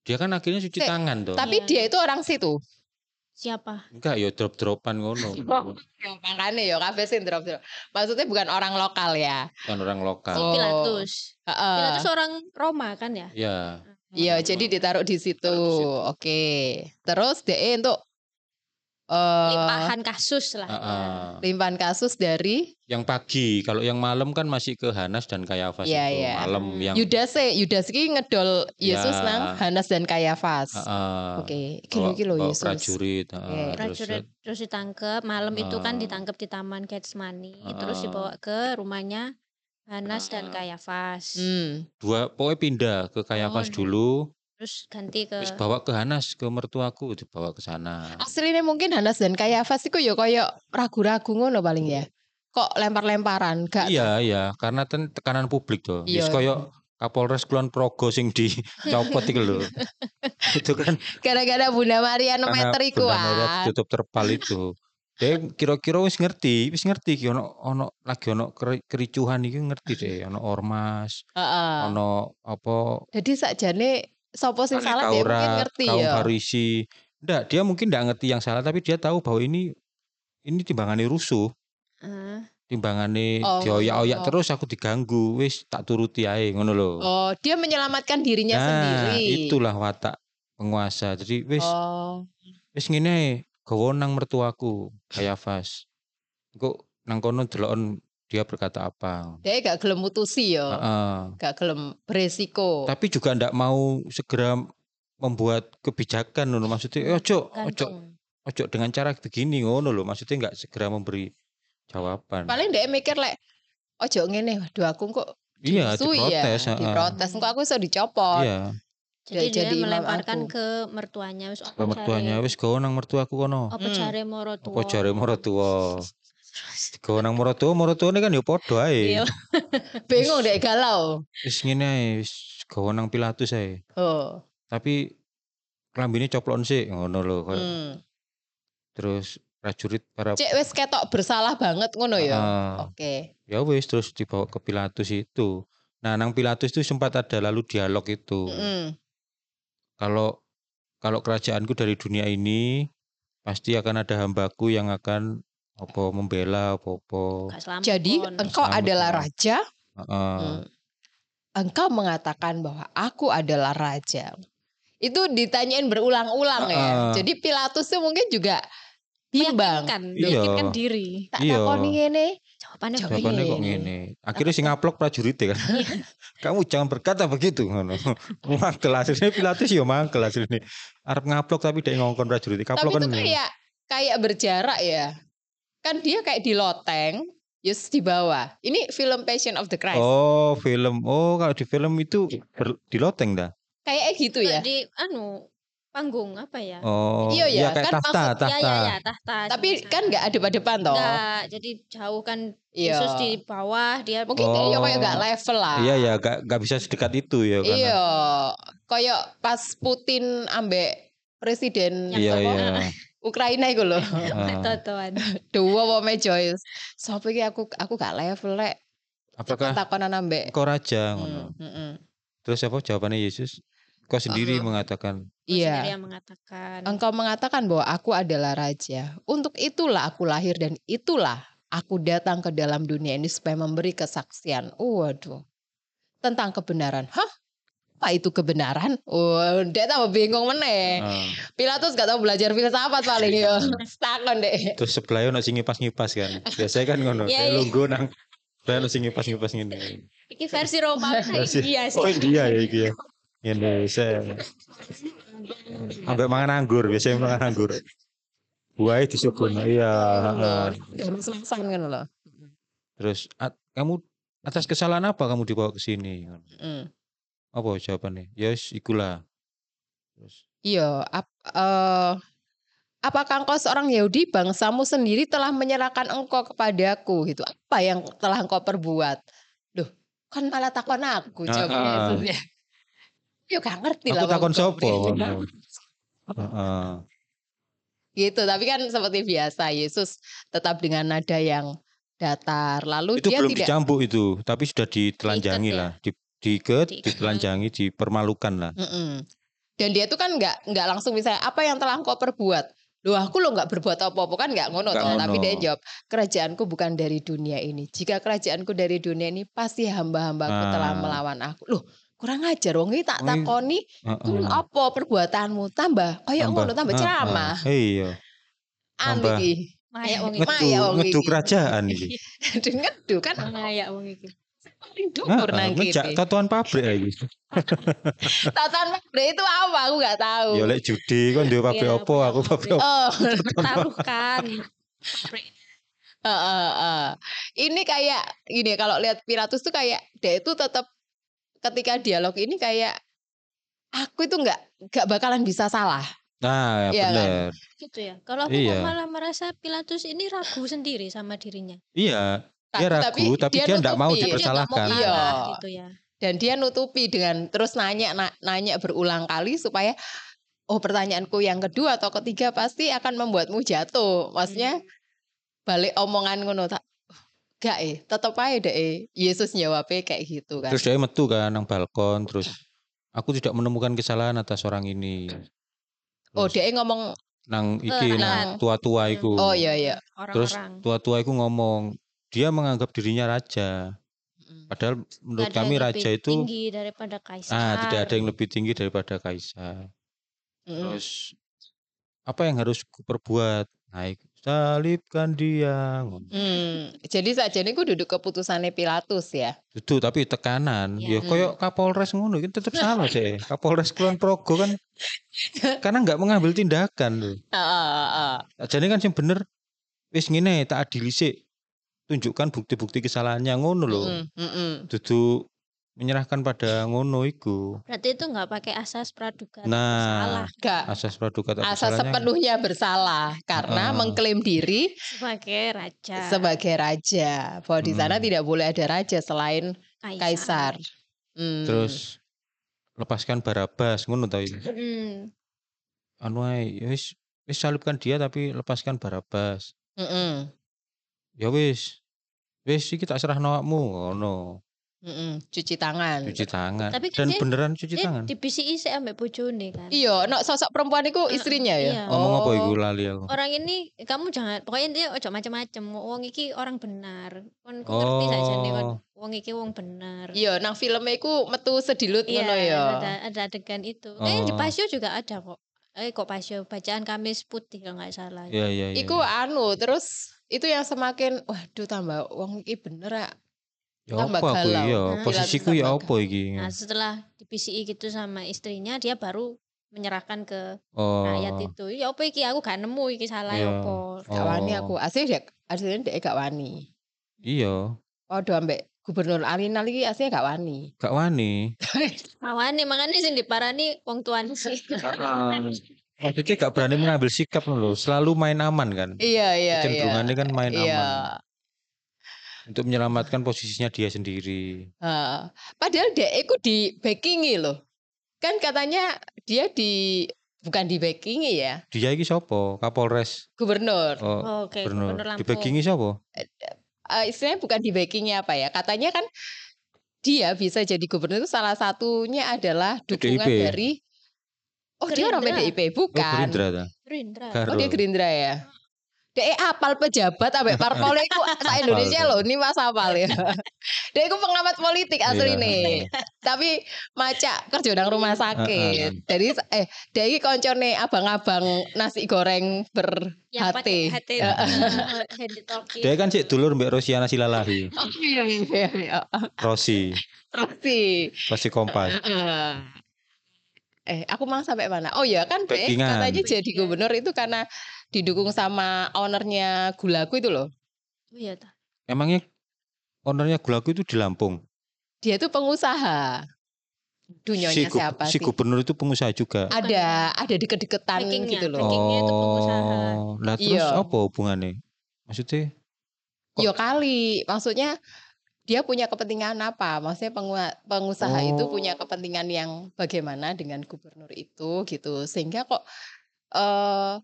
Speaker 2: dia kan akhirnya cuci tangan dong.
Speaker 4: Tapi
Speaker 3: Iya.
Speaker 4: dia itu orang situ.
Speaker 3: Siapa
Speaker 2: Enggak ya drop-dropan ngono.
Speaker 4: Ya, makanya ya kafe sih drop drop. Maksudnya bukan orang lokal ya.
Speaker 2: Kan orang lokal.
Speaker 4: Oh.
Speaker 3: Pilatus
Speaker 4: Heeh.
Speaker 3: Pilatus orang Roma kan ya
Speaker 2: Ya,
Speaker 4: Iya, jadi ditaruh di situ. Oke. Terus DE untuk eh
Speaker 3: limpahan kasus lah ya.
Speaker 2: Heeh.
Speaker 4: limpahan kasus dari
Speaker 2: yang pagi, kalau yang malam kan masih ke Hanas dan Kayafas
Speaker 4: Iya,
Speaker 2: itu.
Speaker 4: iya.
Speaker 2: Malam yang
Speaker 4: Yudas e, Yudas ki ngedol Yesus
Speaker 2: Ya.
Speaker 4: nang Hanas dan Kayafas.
Speaker 2: Heeh.
Speaker 4: Oke,
Speaker 2: bawa-
Speaker 4: kilo-kilo
Speaker 2: bawa
Speaker 4: Yesus.
Speaker 2: prajurit, heeh.
Speaker 4: Oke.
Speaker 2: Terus
Speaker 3: prajurit terus ditangkap malam itu kan ditangkap di taman Getsemani terus
Speaker 2: Ah.
Speaker 3: dibawa ke rumahnya Hanas dan
Speaker 2: Ah.
Speaker 3: Kayafas
Speaker 4: Hmm.
Speaker 2: dua pokoknya pindah ke Kayafas
Speaker 3: Oh,
Speaker 2: dulu,
Speaker 3: terus ganti ke
Speaker 2: terus bawa ke Hanas ke mertuaku dibawa ke sana.
Speaker 4: Aslinya mungkin Hanas dan Kayafas iku ya koyo ragu-ragu ngono paling ya. Kok lempar-lemparan gak
Speaker 2: Iya, iya, karena ten tekanan publik tuh.
Speaker 4: Iya.
Speaker 2: Wis koyo Kapolres Kulon Progo sing dicopot iku lho. itu kan
Speaker 4: gara-gara Bunda Maria no meter iku
Speaker 2: Maria
Speaker 4: ah.
Speaker 2: tutup terpal itu. Dia kira-kira wis ngerti, wis ngerti ki ono ono lagi ono keri- kericuhan iki ngerti deh, ono ormas,
Speaker 4: Heeh.
Speaker 2: ono apa
Speaker 4: Jadi sakjane sapa sing salah dia mungkin ngerti
Speaker 2: kaum
Speaker 4: ya.
Speaker 2: Farisi. Nggak, dia mungkin nggak ngerti yang salah tapi dia tahu bahwa ini ini timbangannya rusuh,
Speaker 3: Ah,
Speaker 2: timbangannya
Speaker 4: Oh.
Speaker 2: dioyak-oyak terus aku diganggu, wis tak turuti ae ngono lho.
Speaker 4: Oh, dia menyelamatkan dirinya
Speaker 2: Nah,
Speaker 4: sendiri.
Speaker 2: itulah watak penguasa. Jadi wis
Speaker 4: Oh.
Speaker 2: wis ngene gawa nang mertuaku, Kayafas. Engko nang kono dia berkata apa.
Speaker 4: Dia gak gelem mutusi ya.
Speaker 2: Heeh.
Speaker 4: Gak gelem beresiko.
Speaker 2: Tapi juga ndak mau segera membuat kebijakan ngono maksudnya eh, ojo ojo ojo dengan cara begini ngono loh maksudnya nggak segera memberi jawaban.
Speaker 4: Paling dia mikir lek ojo ngene, waduh aku kok
Speaker 2: iya diprotes,
Speaker 4: ya, diprotes. Engko aku iso dicopot.
Speaker 2: Iya,
Speaker 3: jadi,
Speaker 4: Jadi
Speaker 3: dia melemparkan ke mertuanya wis apa
Speaker 2: ke mertuanya wis gawa nang mertuaku kono.
Speaker 3: apa
Speaker 4: Hmm.
Speaker 3: jare moro
Speaker 2: Apa jare mertua? Gawa nang mertua, mertuane kan ya padha ae.
Speaker 3: Iya.
Speaker 4: Bingung deh galau.
Speaker 2: Wis ngene ae, wis gawa nang Pilatus ae.
Speaker 4: Oh.
Speaker 2: Tapi klambine coplon sih ngono lho.
Speaker 4: Hmm.
Speaker 2: Terus prajurit para
Speaker 4: Cek wis ketok bersalah banget ngono ya.
Speaker 2: Heeh.
Speaker 4: Oke.
Speaker 2: ya wis terus dibawa ke Pilatus itu. Nah, nang Pilatus itu sempat ada lalu dialog itu. Kalau kalau kerajaanku dari dunia ini pasti akan ada hambaku yang akan apa membela
Speaker 3: selamat
Speaker 4: Jadi engkau
Speaker 2: Selamat
Speaker 4: adalah raja.
Speaker 2: Heeh.
Speaker 4: Hmm. Engkau mengatakan bahwa aku adalah raja. itu ditanyain berulang-ulang ya.
Speaker 2: Heeh.
Speaker 4: Jadi Pilatus tuh mungkin juga bimbang.
Speaker 3: Meyakinkan,
Speaker 2: Iya.
Speaker 3: meyakinkan diri.
Speaker 4: Tak
Speaker 2: Iya.
Speaker 4: takoni ngene.
Speaker 3: Jawabannya
Speaker 4: Jawab-
Speaker 2: Jawabannya kok
Speaker 4: Iya.
Speaker 2: ngene. Akhirnya sing ngaplok prajurit kan. Kamu jangan berkata begitu ngono. Mangkel aslinya Pilatus ya mangkel aslinya. Arep ngaplok tapi dia ngongkon prajurit.
Speaker 4: Tapi
Speaker 2: Kaplok
Speaker 4: itu
Speaker 2: kan.
Speaker 4: kayak kayak berjarak ya. Kan dia kayak di loteng, Yes di bawah. Ini film Passion of the Christ.
Speaker 2: Oh, film. Oh, kalau di film itu ber- di loteng dah.
Speaker 4: Kayak gitu ya.
Speaker 3: Di anu panggung apa ya?
Speaker 2: Oh,
Speaker 4: Iya, iya,
Speaker 2: kayak
Speaker 4: kan
Speaker 2: tahta,
Speaker 4: maksud-
Speaker 2: tahta.
Speaker 3: Ya ya ya tahta.
Speaker 4: Tapi
Speaker 3: cuma
Speaker 4: kan nggak ada depan toh.
Speaker 3: Enggak, jadi jauh kan
Speaker 4: Iya.
Speaker 3: Yesus di bawah dia
Speaker 4: Mungkin kayak ya kayak
Speaker 2: Oh.
Speaker 4: nggak level lah.
Speaker 2: Iya ya, gak, gak bisa sedekat itu ya karena.
Speaker 4: Iya, kayak pas Putin ambek presiden
Speaker 2: Iya, iya.
Speaker 4: Ukraina itu loh.
Speaker 2: Ah.
Speaker 3: Totoan.
Speaker 4: Dua wome Joyce. Sopo iki aku aku gak level lek.
Speaker 2: Apakah
Speaker 4: takonan ambek.
Speaker 2: kau raja?
Speaker 4: Hmm,
Speaker 2: ngono?
Speaker 4: hmm, hmm.
Speaker 2: Terus apa jawabannya Yesus? Kau sendiri
Speaker 4: Uh-huh.
Speaker 2: mengatakan,
Speaker 4: Iya.
Speaker 3: Sendiri yang mengatakan.
Speaker 4: Engkau mengatakan bahwa aku adalah raja. Untuk itulah aku lahir dan itulah aku datang ke dalam dunia ini supaya memberi kesaksian. Oh, waduh. Tentang kebenaran. Hah? Apa itu kebenaran? Oh, dia tambah bingung meneh.
Speaker 2: ah.
Speaker 4: Pilatus gak tahu belajar filsafat paling ya. Takon deh.
Speaker 2: terus sebelahnya ono sing ngipas-ngipas kan. Biasanya kan ngono,
Speaker 3: Iya,
Speaker 2: kayak
Speaker 3: iya.
Speaker 2: lungguh nang Saya ono sing ngipas-ngipas ngene.
Speaker 3: Iki versi Roma iya sih.
Speaker 2: Oh iya ya iki ya. Indonesia. Ambek mangan anggur, biasanya mangan anggur. Buahnya disugun. Iya, heeh.
Speaker 4: Selesai loh.
Speaker 2: Terus "At- kamu atas kesalahan apa kamu dibawa ke sini?
Speaker 4: Mm.
Speaker 2: Apa jawabannya? Ya yes, ikulah. Terus
Speaker 4: Iya, ap, eh, apakah engkau seorang Yahudi bangsamu sendiri telah menyerahkan engkau kepadaku gitu. Apa yang telah engkau perbuat? Duh, kan malah takon aku jawab
Speaker 2: ah.
Speaker 4: Yesus ya. Yo gak ngerti lah.
Speaker 2: aku takon sopo. Heeh.
Speaker 4: Gitu, tapi kan seperti biasa Yesus tetap dengan nada yang datar. Lalu
Speaker 2: Itu
Speaker 4: dia
Speaker 2: belum
Speaker 4: tidak
Speaker 2: dicambuk itu, tapi sudah ditelanjangi
Speaker 3: ya?
Speaker 2: lah, di, diikat,
Speaker 3: Diikat.
Speaker 2: ditelanjangi, dipermalukan lah.
Speaker 4: Mm-mm. Dan dia tuh kan nggak nggak langsung misalnya apa yang telah engkau perbuat. Loh aku lo nggak berbuat apa-apa kan nggak ngono. Tapi dia jawab kerajaanku bukan dari dunia ini. Jika kerajaanku dari dunia ini pasti hamba-hambaku telah
Speaker 2: Ah.
Speaker 4: melawan aku. Loh kurang ajar wong iki tak takoni
Speaker 2: Heeh.
Speaker 4: "Hmm, apa perbuatanmu tambah kayak ngono tambah
Speaker 2: ah,
Speaker 4: ceramah.
Speaker 2: ah. Iya,
Speaker 4: Anu
Speaker 2: tambah.
Speaker 4: iki.
Speaker 3: Mayak wong iki.
Speaker 4: Maya wong
Speaker 2: ngedu
Speaker 4: iki.
Speaker 2: kerajaan iki.
Speaker 4: Ngedu kan
Speaker 3: Mayak wong iki.
Speaker 4: Dhuwur
Speaker 2: Heeh,
Speaker 4: nang
Speaker 2: ngejak
Speaker 4: kene.
Speaker 2: tatoan pabrik iki.
Speaker 4: Tatan pabrik itu apa aku nggak tahu.
Speaker 2: Ya lek judi kan dia pabrik
Speaker 3: Iya,
Speaker 2: opo, aku pabrik.
Speaker 4: Oh,
Speaker 3: Taruhkan.
Speaker 4: Heeh, heeh. Ini kayak gini kalau lihat Pilatus tuh kayak dia itu tetap ketika dialog ini kayak aku itu nggak nggak bakalan bisa salah.
Speaker 2: Nah,
Speaker 4: Iya kan?
Speaker 2: bener.
Speaker 3: gitu ya. Kalau aku
Speaker 2: Iya.
Speaker 3: kok malah merasa Pilatus ini ragu sendiri sama dirinya.
Speaker 2: Iya, dia
Speaker 4: Tapi-
Speaker 2: ragu tapi, dia enggak mau
Speaker 4: nutupi.
Speaker 3: Dia mau
Speaker 2: dipersalahkan.
Speaker 4: Iya.
Speaker 3: kalah gitu ya.
Speaker 4: Dan dia nutupi dengan terus nanya na- nanya berulang kali supaya oh pertanyaanku yang kedua atau ketiga pasti akan membuatmu jatuh. Maksudnya balik omongan ngono tak gak eh tetep aja deh eh. Yesus jawabnya kayak gitu kan.
Speaker 2: Terus dia metu kan nang balkon terus aku tidak menemukan kesalahan atas orang ini.
Speaker 4: oh
Speaker 2: Terus
Speaker 4: dia ngomong
Speaker 2: nang iki
Speaker 3: Kelelahan.
Speaker 2: nang tua-tua iku.
Speaker 4: oh iya iya.
Speaker 2: Terus
Speaker 3: Orang-orang.
Speaker 2: tua-tua iku ngomong dia menganggap dirinya raja.
Speaker 4: Mm.
Speaker 2: Padahal menurut kami
Speaker 3: yang
Speaker 2: raja
Speaker 3: lebih
Speaker 2: itu
Speaker 3: tinggi daripada kaisar.
Speaker 2: ah tidak ada yang lebih tinggi daripada kaisar.
Speaker 4: Mm.
Speaker 2: Terus apa yang harus kuperbuat? Naik salibkan dia. ngono.
Speaker 4: Hmm, jadi saja ini gue duduk keputusannya Pilatus ya.
Speaker 2: Itu tapi tekanan.
Speaker 3: Iya.
Speaker 2: Ya koyo Kapolres ngono itu tetap salah sih. Kapolres Kulon Progo kan karena nggak mengambil tindakan tuh.
Speaker 4: Ah,
Speaker 2: Jadi kan sing bener wis ngene tak adili sik. Tunjukkan bukti-bukti kesalahannya ngono lho. Dudu menyerahkan pada ngono iku.
Speaker 3: Berarti itu nggak pakai asas praduga
Speaker 2: Nah,
Speaker 3: bersalah
Speaker 4: Gak
Speaker 2: asas praduga tak bersalahnya-
Speaker 4: sepenuhnya bersalah karena
Speaker 2: Heeh.
Speaker 4: mengklaim diri
Speaker 3: sebagai raja.
Speaker 4: sebagai raja. Bahwa di sana
Speaker 2: Hmm.
Speaker 4: tidak boleh ada raja selain kaisar. Hmm.
Speaker 2: Terus lepaskan Barabas ngono ta iki.
Speaker 3: Mm.
Speaker 2: Anu ae ya wis wis salibkan dia tapi lepaskan Barabas.
Speaker 4: Mm-mm.
Speaker 2: Ya wis. Wis iki tak serahno awakmu ngono.
Speaker 4: Mm-mm, cuci tangan.
Speaker 2: cuci tangan.
Speaker 3: Tapi kan
Speaker 2: Dan
Speaker 3: dia-
Speaker 2: beneran cuci
Speaker 3: Dia
Speaker 2: tangan.
Speaker 3: di PCI sih ambek bojone kan.
Speaker 4: Iya, no, sosok perempuan itu istrinya ya.
Speaker 3: iya.
Speaker 2: Ngomong apa
Speaker 4: Oh.
Speaker 2: iku lali aku.
Speaker 3: Orang ini kamu jangan pokoknya dia ojo macam-macam. Wong iki orang benar. Kon ku ngerti saja nih kon
Speaker 2: Oh.
Speaker 3: wong iki wong benar.
Speaker 4: Iya, nang filmnya iku metu sedilut
Speaker 3: Iya,
Speaker 4: ngono ya.
Speaker 3: ada ada adegan itu. Kayaknya di
Speaker 2: Oh.
Speaker 3: Pasio juga ada kok. Eh kok Pasio bacaan Kamis putih kalau nggak salah.
Speaker 2: Iya iya iya.
Speaker 4: Iku anu, terus itu yang semakin waduh tambah wong iki bener ya.
Speaker 2: Ya
Speaker 4: tambah
Speaker 2: apa aku
Speaker 4: galau.
Speaker 2: iya,
Speaker 3: Nah,
Speaker 2: posisiku ya apa iki.
Speaker 3: Nah setelah di PCI gitu sama istrinya dia baru menyerahkan ke
Speaker 2: Oh.
Speaker 3: rakyat itu. Ya apa iki aku gak nemu iki salah ya apa.
Speaker 4: Gak wani
Speaker 2: Oh.
Speaker 4: aku. Aslinya dek, aslinya dek gak wani.
Speaker 2: Iya,
Speaker 4: Waduh ambek Gubernur Alinal iki aslinya gak wani.
Speaker 2: gak wani.
Speaker 3: Mawane makanya sing diparani wong tuan sih.
Speaker 2: Maksudnya gak berani mengambil sikap loh, selalu main aman kan.
Speaker 4: Iya, iya, iya.
Speaker 2: Kecenderungannya kan main
Speaker 4: Iya.
Speaker 2: aman untuk menyelamatkan posisinya dia sendiri.
Speaker 4: Ha. Padahal dek iku di backingi loh. Kan katanya dia di bukan di backingi ya,
Speaker 2: Dia iki sapa? Kapolres.
Speaker 4: gubernur.
Speaker 2: Oh,
Speaker 3: Oke,
Speaker 2: bener.
Speaker 3: Gubernur
Speaker 2: Di
Speaker 3: Lampung.
Speaker 2: backingi siapa?
Speaker 4: Eh, istilahnya bukan di backingi apa ya? Katanya kan dia bisa jadi gubernur itu salah satunya adalah dukungan
Speaker 2: PDIP.
Speaker 4: dari Oh, dia orang. PDIP
Speaker 2: Oh,
Speaker 4: bukan.
Speaker 2: Gerindra ta?
Speaker 3: Gerindra.
Speaker 4: Oh, dia Gerindra ya. Dia apal pejabat sampai parpol itu sa Indonesia loh, ini Mas apal ya. Dia itu pengamat politik asli
Speaker 2: Iya.
Speaker 4: nih. Tapi maca kerja nang rumah sakit. Jadi eh dia iki koncone abang-abang nasi goreng ber
Speaker 3: Yang talkie.
Speaker 2: Dia kan cek dulur Mbak Rosiana Silalahi.
Speaker 4: Oh iya iya iya.
Speaker 2: Rosi,
Speaker 4: Terus sih.
Speaker 2: Rosi Kompas.
Speaker 4: Eh, aku mau sampai mana? Oh ya kan
Speaker 2: Backingan.
Speaker 4: katanya jadi gubernur itu karena didukung sama ownernya Gulaku itu loh.
Speaker 3: Oh iya ta.
Speaker 2: Emangnya ownernya Gulaku itu di Lampung?
Speaker 4: Dia tuh pengusaha. Dunyonya
Speaker 2: si,
Speaker 4: siapa
Speaker 2: si
Speaker 4: sih?
Speaker 2: gubernur itu pengusaha juga.
Speaker 4: Ada ada deket-deketan
Speaker 3: Backingnya,
Speaker 4: gitu loh.
Speaker 3: Backingnya itu pengusaha.
Speaker 2: Oh, lah terus
Speaker 4: Iya.
Speaker 2: apa hubungannya? Maksudnya Kok-
Speaker 4: Yo kali, maksudnya dia punya kepentingan apa? Maksudnya pengu- pengusaha itu
Speaker 2: Oh.
Speaker 4: punya kepentingan yang bagaimana dengan gubernur itu gitu. Sehingga kok eh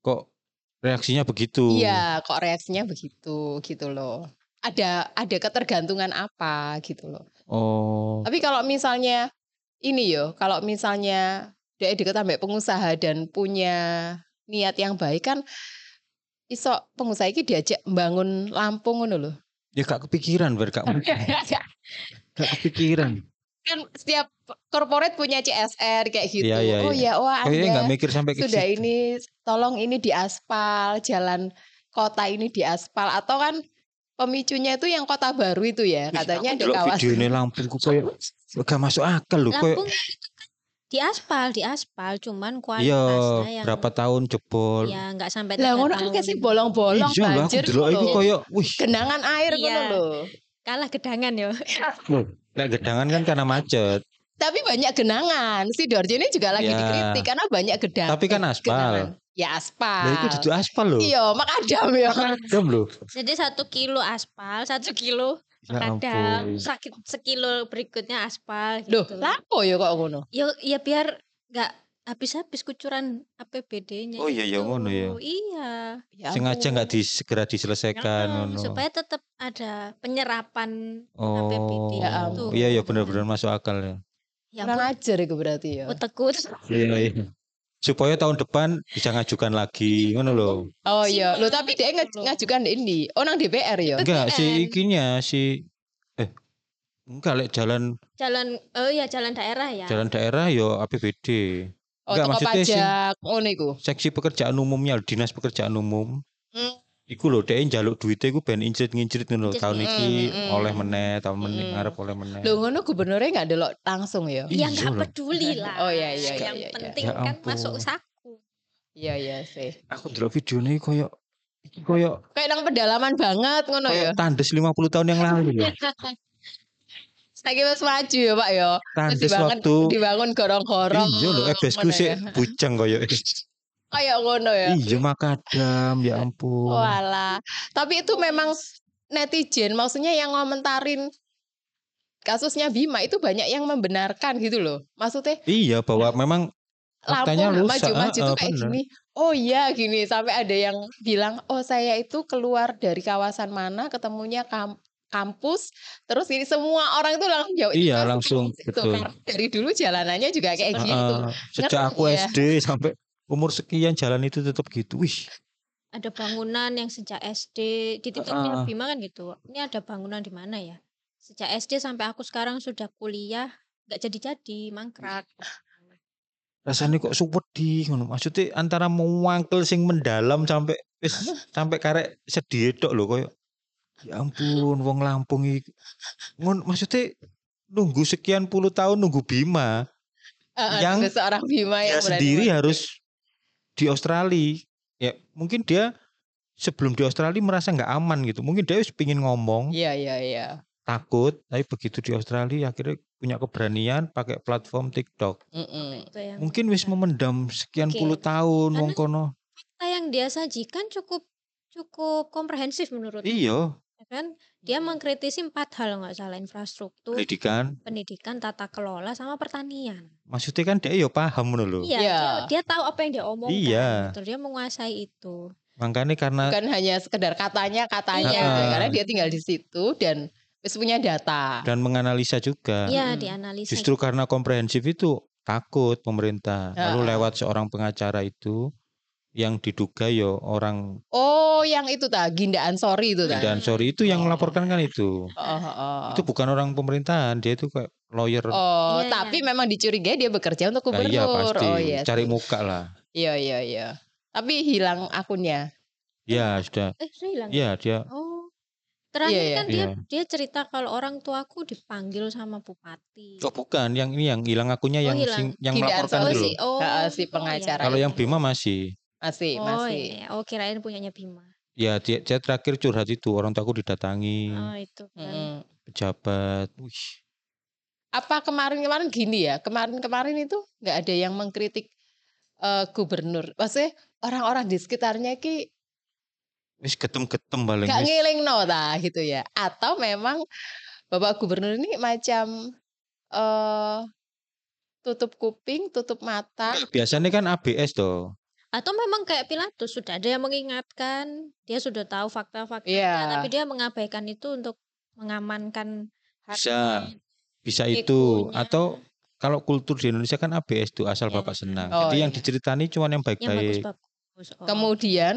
Speaker 2: kok reaksinya begitu?
Speaker 4: iya kok reaksinya begitu gitu loh. Ada ada ketergantungan apa gitu loh.
Speaker 2: Oh,
Speaker 4: Tapi kalau misalnya ini yo, kalau misalnya dia deket sampai pengusaha dan punya niat yang baik kan iso pengusaha ini diajak membangun Lampung ngono loh.
Speaker 2: Ya gak kepikiran ber gak, kepikiran.
Speaker 4: kan setiap korporat punya CSR kayak gitu.
Speaker 2: Iya, iya,
Speaker 4: oh ya, wah
Speaker 2: Kayaknya
Speaker 4: Anda
Speaker 2: gak mikir sampai ke
Speaker 4: sudah
Speaker 2: situ.
Speaker 4: ini tolong ini diaspal, jalan kota ini diaspal atau kan pemicunya itu yang kota baru itu ya, katanya
Speaker 2: Delok
Speaker 4: kawasan.
Speaker 2: video ini Lampung koyo gak masuk akal loh
Speaker 3: kan di aspal, di aspal cuman
Speaker 2: iya
Speaker 3: kualitasnya yang
Speaker 2: berapa tahun jebol.
Speaker 3: ya nggak sampai
Speaker 4: Lah
Speaker 3: tiga
Speaker 4: ngono
Speaker 3: tahun.
Speaker 4: kan sih bolong-bolong
Speaker 2: Iya loh aku
Speaker 4: banjir
Speaker 2: delok iku koyo wih
Speaker 4: genangan air
Speaker 3: Iya.
Speaker 4: ngono loh.
Speaker 3: Kalah gedangan ya.
Speaker 2: Nek gedangan kan karena macet.
Speaker 4: Tapi banyak genangan. Si Dorje ini juga lagi
Speaker 2: Ya.
Speaker 4: dikritik karena banyak gedang.
Speaker 2: Tapi kan aspal.
Speaker 4: genangan. Ya aspal.
Speaker 2: Lah iku dudu aspal loh.
Speaker 4: Iya, makadam ya.
Speaker 2: Dam loh.
Speaker 3: Jadi satu kilo aspal, satu kilo kadang
Speaker 2: ampun.
Speaker 3: sakit sekilo berikutnya aspal
Speaker 4: Loh,
Speaker 3: gitu.
Speaker 4: lapo ya kok ngono?
Speaker 3: Ya, ya biar nggak habis-habis kucuran APBD-nya.
Speaker 2: Oh iya, ya
Speaker 3: itu.
Speaker 2: ngono ya.
Speaker 3: Iya.
Speaker 4: Ya
Speaker 2: Sengaja nggak dis- segera diselesaikan
Speaker 3: Heeh,
Speaker 2: ngono.
Speaker 3: supaya tetap ada penyerapan
Speaker 2: Oh,
Speaker 3: APBD
Speaker 4: Ya
Speaker 3: itu.
Speaker 2: iya iya benar-benar masuk akal ya.
Speaker 3: Ya
Speaker 4: Kurang ajar itu berarti ya.
Speaker 3: utekku.
Speaker 2: Iya iya. Supaya tahun depan bisa ngajukan lagi ngono loh.
Speaker 4: Oh iya, lo tapi dia ngaj- ngajukan di ini. Oh nang DPR ya.
Speaker 2: Enggak si ikinya si eh enggak lek jalan
Speaker 3: Jalan oh ya jalan daerah ya.
Speaker 2: jalan daerah yo APBD.
Speaker 4: Oh
Speaker 2: Enggak, maksudnya sing-
Speaker 4: pajak iku.
Speaker 2: Seksi pekerjaan umumnya dinas pekerjaan umum.
Speaker 4: Hmm.
Speaker 2: Iku lho dhek njaluk duitnya iku ben incrit-ngincrit ngono.
Speaker 3: Incrit,
Speaker 2: Tahun
Speaker 3: mm,
Speaker 2: iki
Speaker 4: mm,
Speaker 2: oleh
Speaker 4: mm.
Speaker 2: meneh, tahun meneh
Speaker 4: Mm.
Speaker 2: ngarep oleh meneh.
Speaker 4: Lo ngono gubernurnya nggak delok langsung ya.
Speaker 2: Iya
Speaker 3: Ya nggak
Speaker 2: loh.
Speaker 3: peduli lah.
Speaker 4: Oh, iya, iya, iya,
Speaker 3: Yang
Speaker 4: iya, iya.
Speaker 3: penting
Speaker 2: Ya
Speaker 3: kan
Speaker 2: ampun.
Speaker 3: masuk saku.
Speaker 4: Iya iya sih.
Speaker 2: Aku ndelok videone koyo iki koyo
Speaker 4: Kayak nang pedalaman banget ngono ya.
Speaker 2: tandes 50 tahun yang lalu ya.
Speaker 4: Saiki wis maju ya Pak ya.
Speaker 2: Tandes
Speaker 4: dibangun
Speaker 2: waktu
Speaker 4: dibangun gorong-gorong.
Speaker 2: Iya lho, ebesku sih
Speaker 4: ya.
Speaker 2: bujang koyo.
Speaker 4: Kayak ngono ya.
Speaker 2: Iya makadam ya ampun.
Speaker 4: Walah. Tapi itu memang netizen maksudnya yang ngomentarin kasusnya Bima itu banyak yang membenarkan gitu loh. Maksudnya
Speaker 2: Iya bahwa memang faktanya
Speaker 4: Lampung
Speaker 2: rusak.
Speaker 4: maju-maju
Speaker 2: ah,
Speaker 4: tuh kayak
Speaker 2: bener.
Speaker 4: gini. Oh iya gini sampai ada yang bilang, "Oh, saya itu keluar dari kawasan mana ketemunya kam kampus terus ini semua orang itu langsung jauh
Speaker 2: Iya, langsung, betul.
Speaker 4: Karena dari dulu jalanannya juga kayak
Speaker 3: Seperti
Speaker 4: gitu
Speaker 2: Heeh, sejak
Speaker 4: Ngerti
Speaker 2: aku
Speaker 4: ya?
Speaker 2: SD sampai umur sekian jalan itu tetap gitu. Wih,
Speaker 3: Ada bangunan yang sejak SD di titik
Speaker 2: Heeh.
Speaker 3: Bima kan gitu. Ini ada bangunan di mana ya? Sejak SD sampai aku sekarang sudah kuliah nggak jadi-jadi mangkrak.
Speaker 2: rasanya kok suwedi ngono. Maksudnya antara mewangkel sing mendalam sampai wis sampai karek sedih tok lho koyo ya ampun wong Lampung iki. Ngon maksudnya nunggu sekian puluh tahun nunggu Bima.
Speaker 4: Heeh,
Speaker 2: yang
Speaker 4: seorang Bima yang berani
Speaker 2: sendiri harus di Australia. Ya, mungkin dia sebelum di Australia merasa nggak aman gitu. Mungkin dia wis pingin ngomong,
Speaker 4: iya iya iya
Speaker 2: takut, tapi begitu di Australia akhirnya punya keberanian pakai platform TikTok.
Speaker 3: Itu yang
Speaker 2: Mungkin wis memendam sekian
Speaker 3: Oke.
Speaker 2: puluh tahun wong
Speaker 3: Karena-
Speaker 2: kono.
Speaker 3: fakta yang dia sajikan cukup cukup komprehensif menurut
Speaker 2: Iya,
Speaker 3: ya kan? Dia mengkritisi empat hal nggak salah infrastruktur,
Speaker 2: pendidikan.
Speaker 3: pendidikan, tata kelola, sama pertanian.
Speaker 2: Maksudnya kan dia ya paham ngono lho.
Speaker 3: Iya,
Speaker 4: Iya.
Speaker 3: dia, dia tahu apa yang dia omongkan.
Speaker 2: Iya.
Speaker 3: gitu. Dia menguasai itu.
Speaker 2: Makanya karena
Speaker 4: bukan hanya sekedar katanya katanya
Speaker 3: Iya.
Speaker 4: gitu, karena dia tinggal di situ dan wis punya data
Speaker 2: dan menganalisa juga.
Speaker 3: Iya,
Speaker 4: Mm-mm.
Speaker 3: dianalisa.
Speaker 2: Justru karena komprehensif itu takut pemerintah. Lalu
Speaker 4: Heeh.
Speaker 2: lewat seorang pengacara itu yang diduga yo orang
Speaker 4: oh yang itu ta Ginda Ansori itu ta
Speaker 2: sorry itu yang
Speaker 4: Oh.
Speaker 2: melaporkan kan itu.
Speaker 4: oh, oh, oh.
Speaker 2: Itu bukan orang pemerintahan, dia itu kayak lawyer.
Speaker 4: Oh,
Speaker 3: Iya,
Speaker 4: tapi memang dicurigai dia bekerja untuk
Speaker 2: Nah,
Speaker 4: gubernur.
Speaker 2: iya pasti.
Speaker 4: Oh iya.
Speaker 2: Cari muka lah.
Speaker 4: Iya iya iya. Tapi hilang akunnya.
Speaker 2: Ya sudah.
Speaker 3: Eh, sudah hilang.
Speaker 2: Iya dia.
Speaker 3: Oh. Terakhir
Speaker 4: Iya, iya.
Speaker 3: kan dia
Speaker 2: Iya.
Speaker 3: dia cerita kalau orang tuaku dipanggil sama bupati.
Speaker 2: Oh bukan, yang ini yang hilang akunnya
Speaker 3: Oh,
Speaker 2: yang
Speaker 3: hilang.
Speaker 2: sing- yang
Speaker 4: Tidak,
Speaker 2: melaporkan
Speaker 3: oh,
Speaker 2: dulu.
Speaker 3: si, oh,
Speaker 4: Heeh, si
Speaker 3: oh, iya.
Speaker 4: pengacara
Speaker 2: Kalau yang. Bima masih.
Speaker 4: Masih
Speaker 3: Oh,
Speaker 4: masih.
Speaker 3: iya. oh kirain punyanya Bima.
Speaker 2: Ya dia, dia terakhir curhat itu orang tuaku didatangi
Speaker 3: Oh, itu kan.
Speaker 2: Pejabat. Wih,
Speaker 4: Apa kemarin-kemarin gini ya? Kemarin-kemarin itu nggak ada yang mengkritik eh, gubernur. Maksudnya orang-orang di sekitarnya ki
Speaker 2: wis ketem-ketem paling.
Speaker 4: nggak
Speaker 2: wis.
Speaker 4: ngiling no ta gitu ya? Atau memang bapak gubernur ini macam eh tutup kuping, tutup mata.
Speaker 2: Biasanya kan ABS toh.
Speaker 3: Atau memang kayak Pilatus sudah ada yang mengingatkan, dia sudah tahu fakta-faktanya,
Speaker 4: Iya.
Speaker 3: tapi dia mengabaikan itu untuk mengamankan
Speaker 2: Bisa.
Speaker 3: hati.
Speaker 2: Bisa itu
Speaker 3: Egonya.
Speaker 2: atau kalau kultur di Indonesia kan ABS tuh asal
Speaker 3: Iya,
Speaker 2: bapak senang.
Speaker 4: Oh,
Speaker 2: Jadi yang
Speaker 4: iya.
Speaker 2: diceritani cuma yang
Speaker 3: yang
Speaker 2: baik-baik.
Speaker 3: bagus-bagus. Oh.
Speaker 4: Kemudian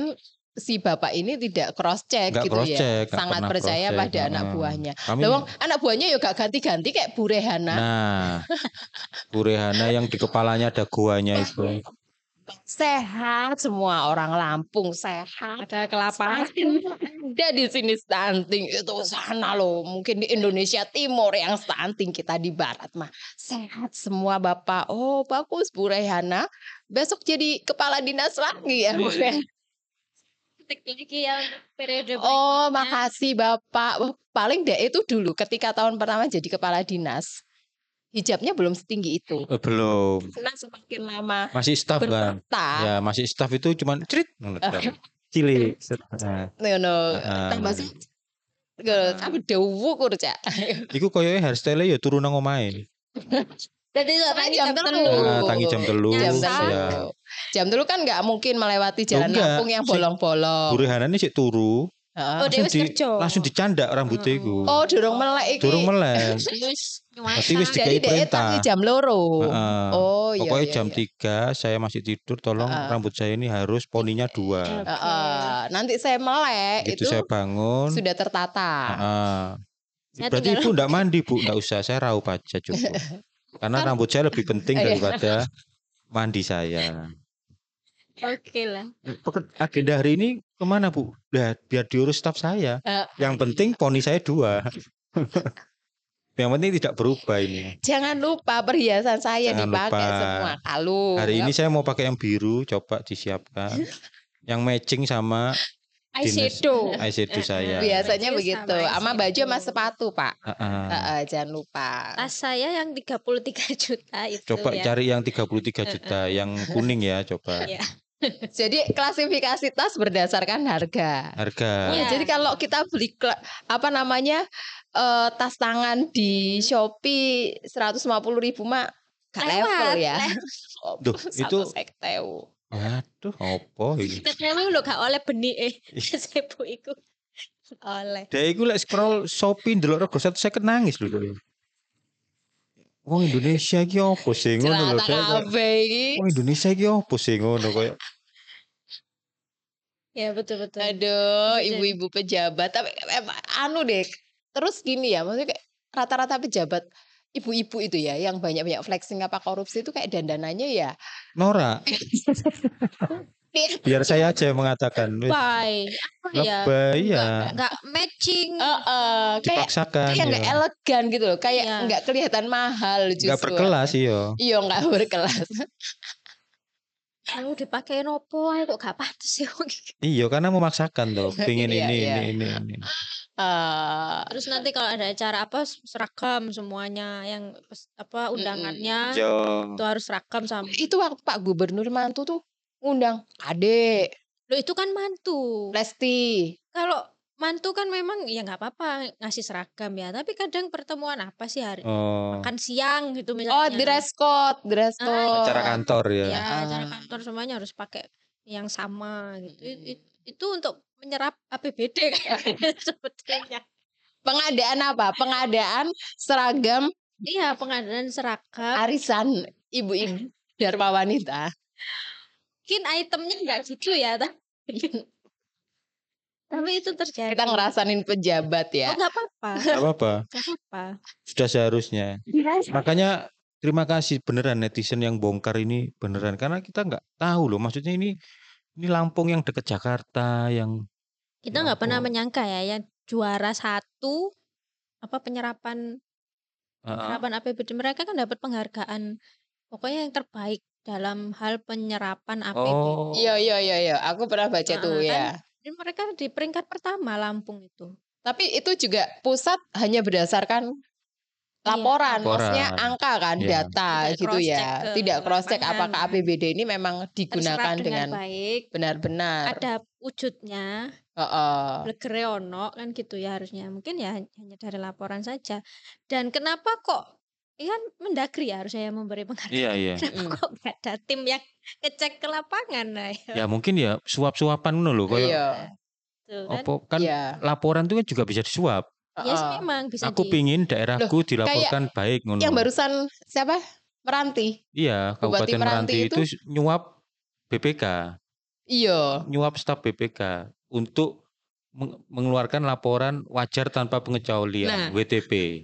Speaker 4: si bapak ini tidak cross check
Speaker 2: Nggak
Speaker 4: gitu
Speaker 2: cross
Speaker 4: ya.
Speaker 2: check, nggak
Speaker 4: Sangat percaya
Speaker 2: cross check,
Speaker 4: pada anak buahnya.
Speaker 2: Kami
Speaker 4: Lawang anak buahnya juga ganti-ganti kayak Bu Rehana.
Speaker 2: Nah, Bu Rehana yang di kepalanya ada guanya itu.
Speaker 4: Sehat semua orang Lampung sehat.
Speaker 3: Ada kelapa.
Speaker 4: Ada di sini stunting itu sana loh. Mungkin di Indonesia Timur yang stunting kita di barat mah sehat semua Bapak. Oh, bagus Bu Rehana. Besok jadi kepala dinas lagi ya. Bu Rehana.
Speaker 3: Lagi ya periode
Speaker 4: Oh, makasih Bapak. Paling deh itu dulu ketika tahun pertama jadi kepala dinas. Hijabnya belum setinggi itu.
Speaker 2: Eh, belum.
Speaker 4: Nah, semakin lama
Speaker 2: Masih staff kan. Ya, masih staff itu cuman cerit. Set. Nah,
Speaker 4: you know,
Speaker 2: Ah.
Speaker 4: tambah sih. Tapi dewu kurca.
Speaker 2: Iku koyoke hairstyle ya turu nang omahe.
Speaker 3: Itu
Speaker 4: Sampai
Speaker 3: tangi
Speaker 4: jam telu.
Speaker 2: Nah, tangi jam telu.
Speaker 4: Jam telu.
Speaker 2: Ya.
Speaker 4: Jam telu kan nggak mungkin melewati jalan
Speaker 2: enggak.
Speaker 4: Lampung yang bolong-bolong.
Speaker 2: Bu Rehana ini sik turu,
Speaker 4: Heeh.
Speaker 3: Oh, dia
Speaker 2: langsung di langsung dicandak rambutnya iku.
Speaker 4: Oh, dorong melek iki.
Speaker 2: Durung melek.
Speaker 3: Wis
Speaker 2: Berarti wis dikai perintah.
Speaker 4: jam loro.
Speaker 2: Heeh.
Speaker 4: Oh, iya.
Speaker 2: Pokoknya
Speaker 4: iya,
Speaker 2: jam
Speaker 4: iya.
Speaker 2: 3 saya masih tidur, tolong
Speaker 4: Heeh.
Speaker 2: rambut saya ini harus poninya dua.
Speaker 3: Oke.
Speaker 4: Heeh. Nanti saya melek
Speaker 2: Gitu
Speaker 4: itu
Speaker 2: saya bangun.
Speaker 4: sudah tertata.
Speaker 2: Heeh.
Speaker 3: Saya
Speaker 2: Berarti
Speaker 3: tinggal-
Speaker 2: ibu enggak mandi bu, enggak usah, saya raup aja cukup. Karena
Speaker 4: Kan-
Speaker 2: rambut saya lebih penting
Speaker 4: Iya.
Speaker 2: daripada mandi saya.
Speaker 3: Oke lah.
Speaker 2: Peke- Agenda hari ini ke mana bu? Biar, biar diurus staf saya.
Speaker 4: Eh.
Speaker 2: Yang penting poni saya dua. Yang penting tidak berubah ini.
Speaker 4: Jangan lupa perhiasan saya
Speaker 2: Jangan
Speaker 4: dipakai
Speaker 2: lupa.
Speaker 4: semua kalung.
Speaker 2: Hari ini saya mau pakai yang biru, coba disiapkan. yang matching sama
Speaker 3: Eyeshadow.
Speaker 2: eyeshadow saya.
Speaker 4: biasanya
Speaker 3: Baju
Speaker 4: begitu.
Speaker 3: sama
Speaker 4: Sama baju sama sepatu, Pak.
Speaker 2: Heeh.
Speaker 4: Heeh, jangan lupa.
Speaker 3: Tas saya yang 33 juta itu
Speaker 2: Coba
Speaker 3: ya.
Speaker 2: cari yang 33 juta, yang kuning ya coba.
Speaker 3: Iya.
Speaker 4: Jadi klasifikasi tas berdasarkan harga.
Speaker 2: Harga.
Speaker 3: Iya.
Speaker 4: Jadi kalau kita beli apa namanya eh, tas tangan di Shopee 150 ribu mah gak
Speaker 3: Lewat,
Speaker 4: level ya.
Speaker 2: Duh, itu
Speaker 4: Satu sekteu.
Speaker 2: Waduh, opo ini?
Speaker 3: Ketemu lo gak oleh benih eh sebu iku. Oleh.
Speaker 2: Dek iku lek scroll Shopee ndelok rego satu saya nangis lho. Wong Indonesia iki opo sih ngono lho.
Speaker 4: Kabeh.
Speaker 2: Wong Indonesia iki opo sih ngono koyo
Speaker 3: Ya betul betul.
Speaker 4: Aduh, ibu-ibu pejabat tapi anu deh. Terus gini ya, maksudnya kayak rata-rata pejabat ibu-ibu itu ya yang banyak-banyak flexing apa korupsi itu kayak dandanannya ya
Speaker 2: Nora. Biar saya aja yang mengatakan.
Speaker 3: Bye. Apa ya?
Speaker 2: Lebay ya.
Speaker 3: Nggak matching.
Speaker 4: Heeh, kayak
Speaker 2: Dipaksakan
Speaker 4: kayak nggak
Speaker 2: ya.
Speaker 4: elegan gitu loh, kayak
Speaker 3: Iya.
Speaker 4: nggak kelihatan mahal justru.
Speaker 2: Enggak berkelas iya.
Speaker 4: Iya, nggak berkelas.
Speaker 3: Kalau dipakai nopo kok gak pantes ya.
Speaker 2: Iya karena memaksakan toh. Pingin
Speaker 4: Iya,
Speaker 2: ini,
Speaker 4: iya.
Speaker 2: ini, ini, ini.
Speaker 4: Eh,
Speaker 3: Terus nanti kalau ada acara apa seragam semuanya yang apa undangannya
Speaker 2: Yo.
Speaker 3: itu harus seragam sama.
Speaker 4: itu waktu Pak Gubernur mantu tuh ngundang Ade,
Speaker 3: Loh itu kan mantu.
Speaker 4: Lesti.
Speaker 3: Kalau mantu kan memang ya nggak apa-apa ngasih seragam ya, tapi kadang pertemuan apa sih hari
Speaker 2: Oh.
Speaker 3: makan siang gitu
Speaker 4: Oh,
Speaker 3: misalnya.
Speaker 4: dress code, dress
Speaker 3: Ah,
Speaker 4: code.
Speaker 2: Acara kantor ya.
Speaker 3: Ya,
Speaker 4: Ah.
Speaker 3: acara kantor semuanya harus pakai yang sama gitu. It- it- itu untuk menyerap APBD kayaknya sebetulnya.
Speaker 4: Pengadaan apa? Pengadaan seragam
Speaker 3: Iya, pengadaan seragam.
Speaker 4: arisan ibu-ibu Dharma wanita.
Speaker 3: Mungkin itemnya nggak gitu ya, tapi tapi itu terjadi.
Speaker 4: Kita ngerasain pejabat
Speaker 3: Oh,
Speaker 4: ya.
Speaker 3: nggak apa-apa,
Speaker 2: Gak apa-apa.
Speaker 3: nggak apa-apa.
Speaker 2: Sudah seharusnya. Makanya terima kasih beneran netizen yang bongkar ini beneran karena kita nggak tahu loh. Maksudnya ini ini Lampung yang deket Jakarta yang
Speaker 3: Kita nggak pernah menyangka ya, yang juara satu apa penyerapan
Speaker 2: Ah, ah.
Speaker 3: penyerapan APBD mereka kan dapat penghargaan pokoknya yang terbaik dalam hal penyerapan APBD.
Speaker 2: Oh.
Speaker 4: Iya iya iya iya, aku pernah baca tuh
Speaker 3: Ah,
Speaker 4: ya.
Speaker 3: Dan mereka di peringkat pertama Lampung itu.
Speaker 4: Tapi itu juga pusat hanya berdasarkan
Speaker 3: Iya.
Speaker 4: laporan, maksudnya
Speaker 2: Laporan.
Speaker 4: angka kan,
Speaker 2: Iya.
Speaker 4: data
Speaker 3: Tidak
Speaker 4: gitu ya.
Speaker 3: ke
Speaker 4: Tidak cross check apakah APBD ini memang digunakan
Speaker 3: dengan
Speaker 4: dengan
Speaker 3: baik.
Speaker 4: benar-benar.
Speaker 3: Ada wujudnya, Blegere ono kan gitu ya harusnya. Mungkin ya hanya dari laporan saja. Dan kenapa kok ini kan Mendagri ya harusnya yang memberi penghargaan.
Speaker 2: Iya iya.
Speaker 3: Kenapa
Speaker 4: Mm.
Speaker 3: kok nggak ada tim yang ngecek ke lapangan nah ya,
Speaker 2: Ya mungkin ya suap-suapan ngono loh. Kayak
Speaker 4: Iya.
Speaker 3: kan.
Speaker 2: apa kan
Speaker 4: Iya.
Speaker 2: laporan itu kan juga bisa disuap.
Speaker 3: Ya sih
Speaker 4: Heeh.
Speaker 3: memang bisa
Speaker 2: Aku
Speaker 3: di
Speaker 2: pingin daerahku dilaporkan baik ngono.
Speaker 4: Yang barusan siapa? Meranti.
Speaker 2: Iya, Kabupaten Meranti,
Speaker 4: Meranti
Speaker 2: itu, nyuap BPK,
Speaker 4: Iya.
Speaker 2: nyuap staf BPK untuk meng- mengeluarkan laporan wajar tanpa pengecualian
Speaker 3: Nah.
Speaker 2: WTP.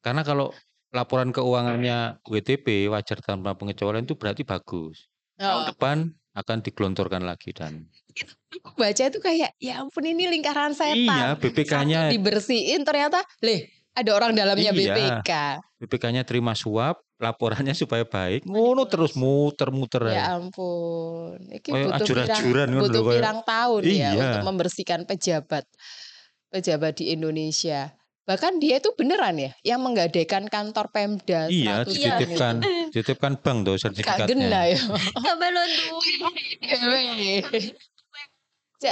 Speaker 2: Karena kalau laporan keuangannya WTP wajar tanpa pengecualian itu berarti bagus.
Speaker 4: Oh.
Speaker 2: Tahun depan akan digelontorkan lagi dan
Speaker 4: Aku baca itu kayak ya ampun ini lingkaran setan.
Speaker 2: iya BPK-nya
Speaker 4: dibersihin ternyata leh ada orang dalamnya
Speaker 2: Iya.
Speaker 4: BPK.
Speaker 2: BPK-nya terima suap, laporannya supaya baik, ngono terus muter-muter.
Speaker 4: Ya ampun. Iki
Speaker 2: Kayak
Speaker 4: butuh pirang,
Speaker 2: ajur-ajuran ngono
Speaker 4: butuh pirang tahun ya
Speaker 2: Iya.
Speaker 4: untuk membersihkan pejabat pejabat di Indonesia. Bahkan dia itu beneran ya yang menggadaikan kantor Pemda
Speaker 2: Iya,
Speaker 4: 100
Speaker 3: Iya.
Speaker 2: dititipkan, dititipkan bank tuh
Speaker 4: Gak
Speaker 2: sertifikatnya.
Speaker 4: gena ya.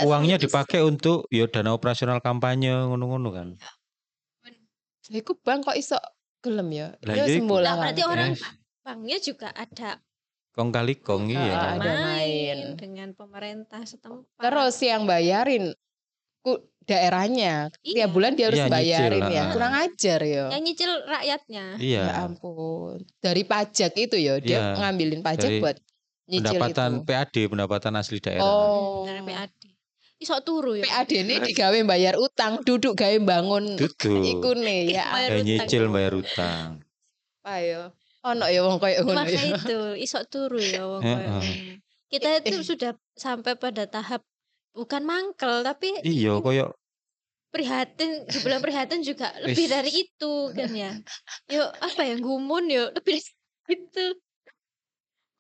Speaker 2: Uangnya dipakai untuk ya dana operasional kampanye ngono-ngono kan.
Speaker 4: Lah, Iku bank kok iso gelem ya?
Speaker 2: Lah,
Speaker 4: Ya
Speaker 2: iya iku.
Speaker 4: sembola
Speaker 3: Nah, berarti orang
Speaker 2: Yes.
Speaker 3: banknya juga ada
Speaker 2: Kong kali kong iya.
Speaker 4: ada main.
Speaker 3: dengan pemerintah setempat.
Speaker 4: Terus yang bayarin ku daerahnya
Speaker 3: Iya.
Speaker 4: tiap bulan dia harus
Speaker 2: Iya, nyicil,
Speaker 4: bayarin ya. Kurang ajar ya.
Speaker 3: yang nyicil rakyatnya.
Speaker 2: Iya.
Speaker 4: Ya ampun. Dari pajak itu ya dia
Speaker 2: Iya,
Speaker 4: ngambilin pajak
Speaker 2: dari
Speaker 4: buat nyicil
Speaker 2: Pendapatan
Speaker 4: itu.
Speaker 2: PAD, pendapatan asli daerah.
Speaker 4: Oh.
Speaker 3: dari PAD. Iso turu ya.
Speaker 4: PAD ini digawe bayar utang, duduk gawe bangun
Speaker 2: Duduk.
Speaker 4: iku nih ya.
Speaker 3: Bayar utang.
Speaker 2: nyicil bayar utang.
Speaker 4: Ayo. Ono ya wong koyo ngono ya.
Speaker 3: itu iso turu ya wong koyo. Kita itu sudah sampai pada tahap bukan mangkel tapi
Speaker 2: Iya, koyo
Speaker 3: prihatin dibilang prihatin juga lebih dari itu kan ya. Yuk apa ya gumun yuk lebih dari itu.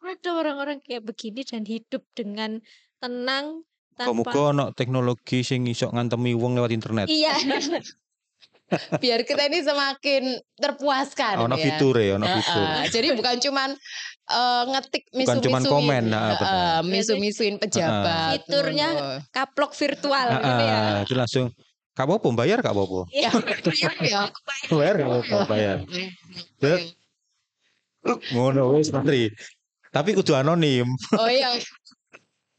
Speaker 3: Ada orang-orang kayak begini dan hidup dengan tenang tanpa
Speaker 2: muga ono teknologi sing iso ngantemi wong lewat internet.
Speaker 3: Iya.
Speaker 4: Biar kita ini semakin terpuaskan
Speaker 2: Ono
Speaker 4: ya.
Speaker 2: fiture, ono
Speaker 4: Heeh.
Speaker 2: fitur.
Speaker 4: Jadi bukan cuman eh, ngetik
Speaker 2: Bukan
Speaker 4: misu-misuin.
Speaker 2: cuman komen, nah,
Speaker 4: Heeh,
Speaker 2: benar.
Speaker 4: misu-misuin pejabat.
Speaker 3: Fiturnya
Speaker 4: ngono.
Speaker 3: Kaplok virtual gitu ya.
Speaker 2: Ah, itu langsung Kak Popo bayar Kak Popo?
Speaker 3: Iya.
Speaker 4: Ya.
Speaker 2: Bayar Kak Popo bayar. Ngono wis. Tapi kudu anonim.
Speaker 4: Oh iya.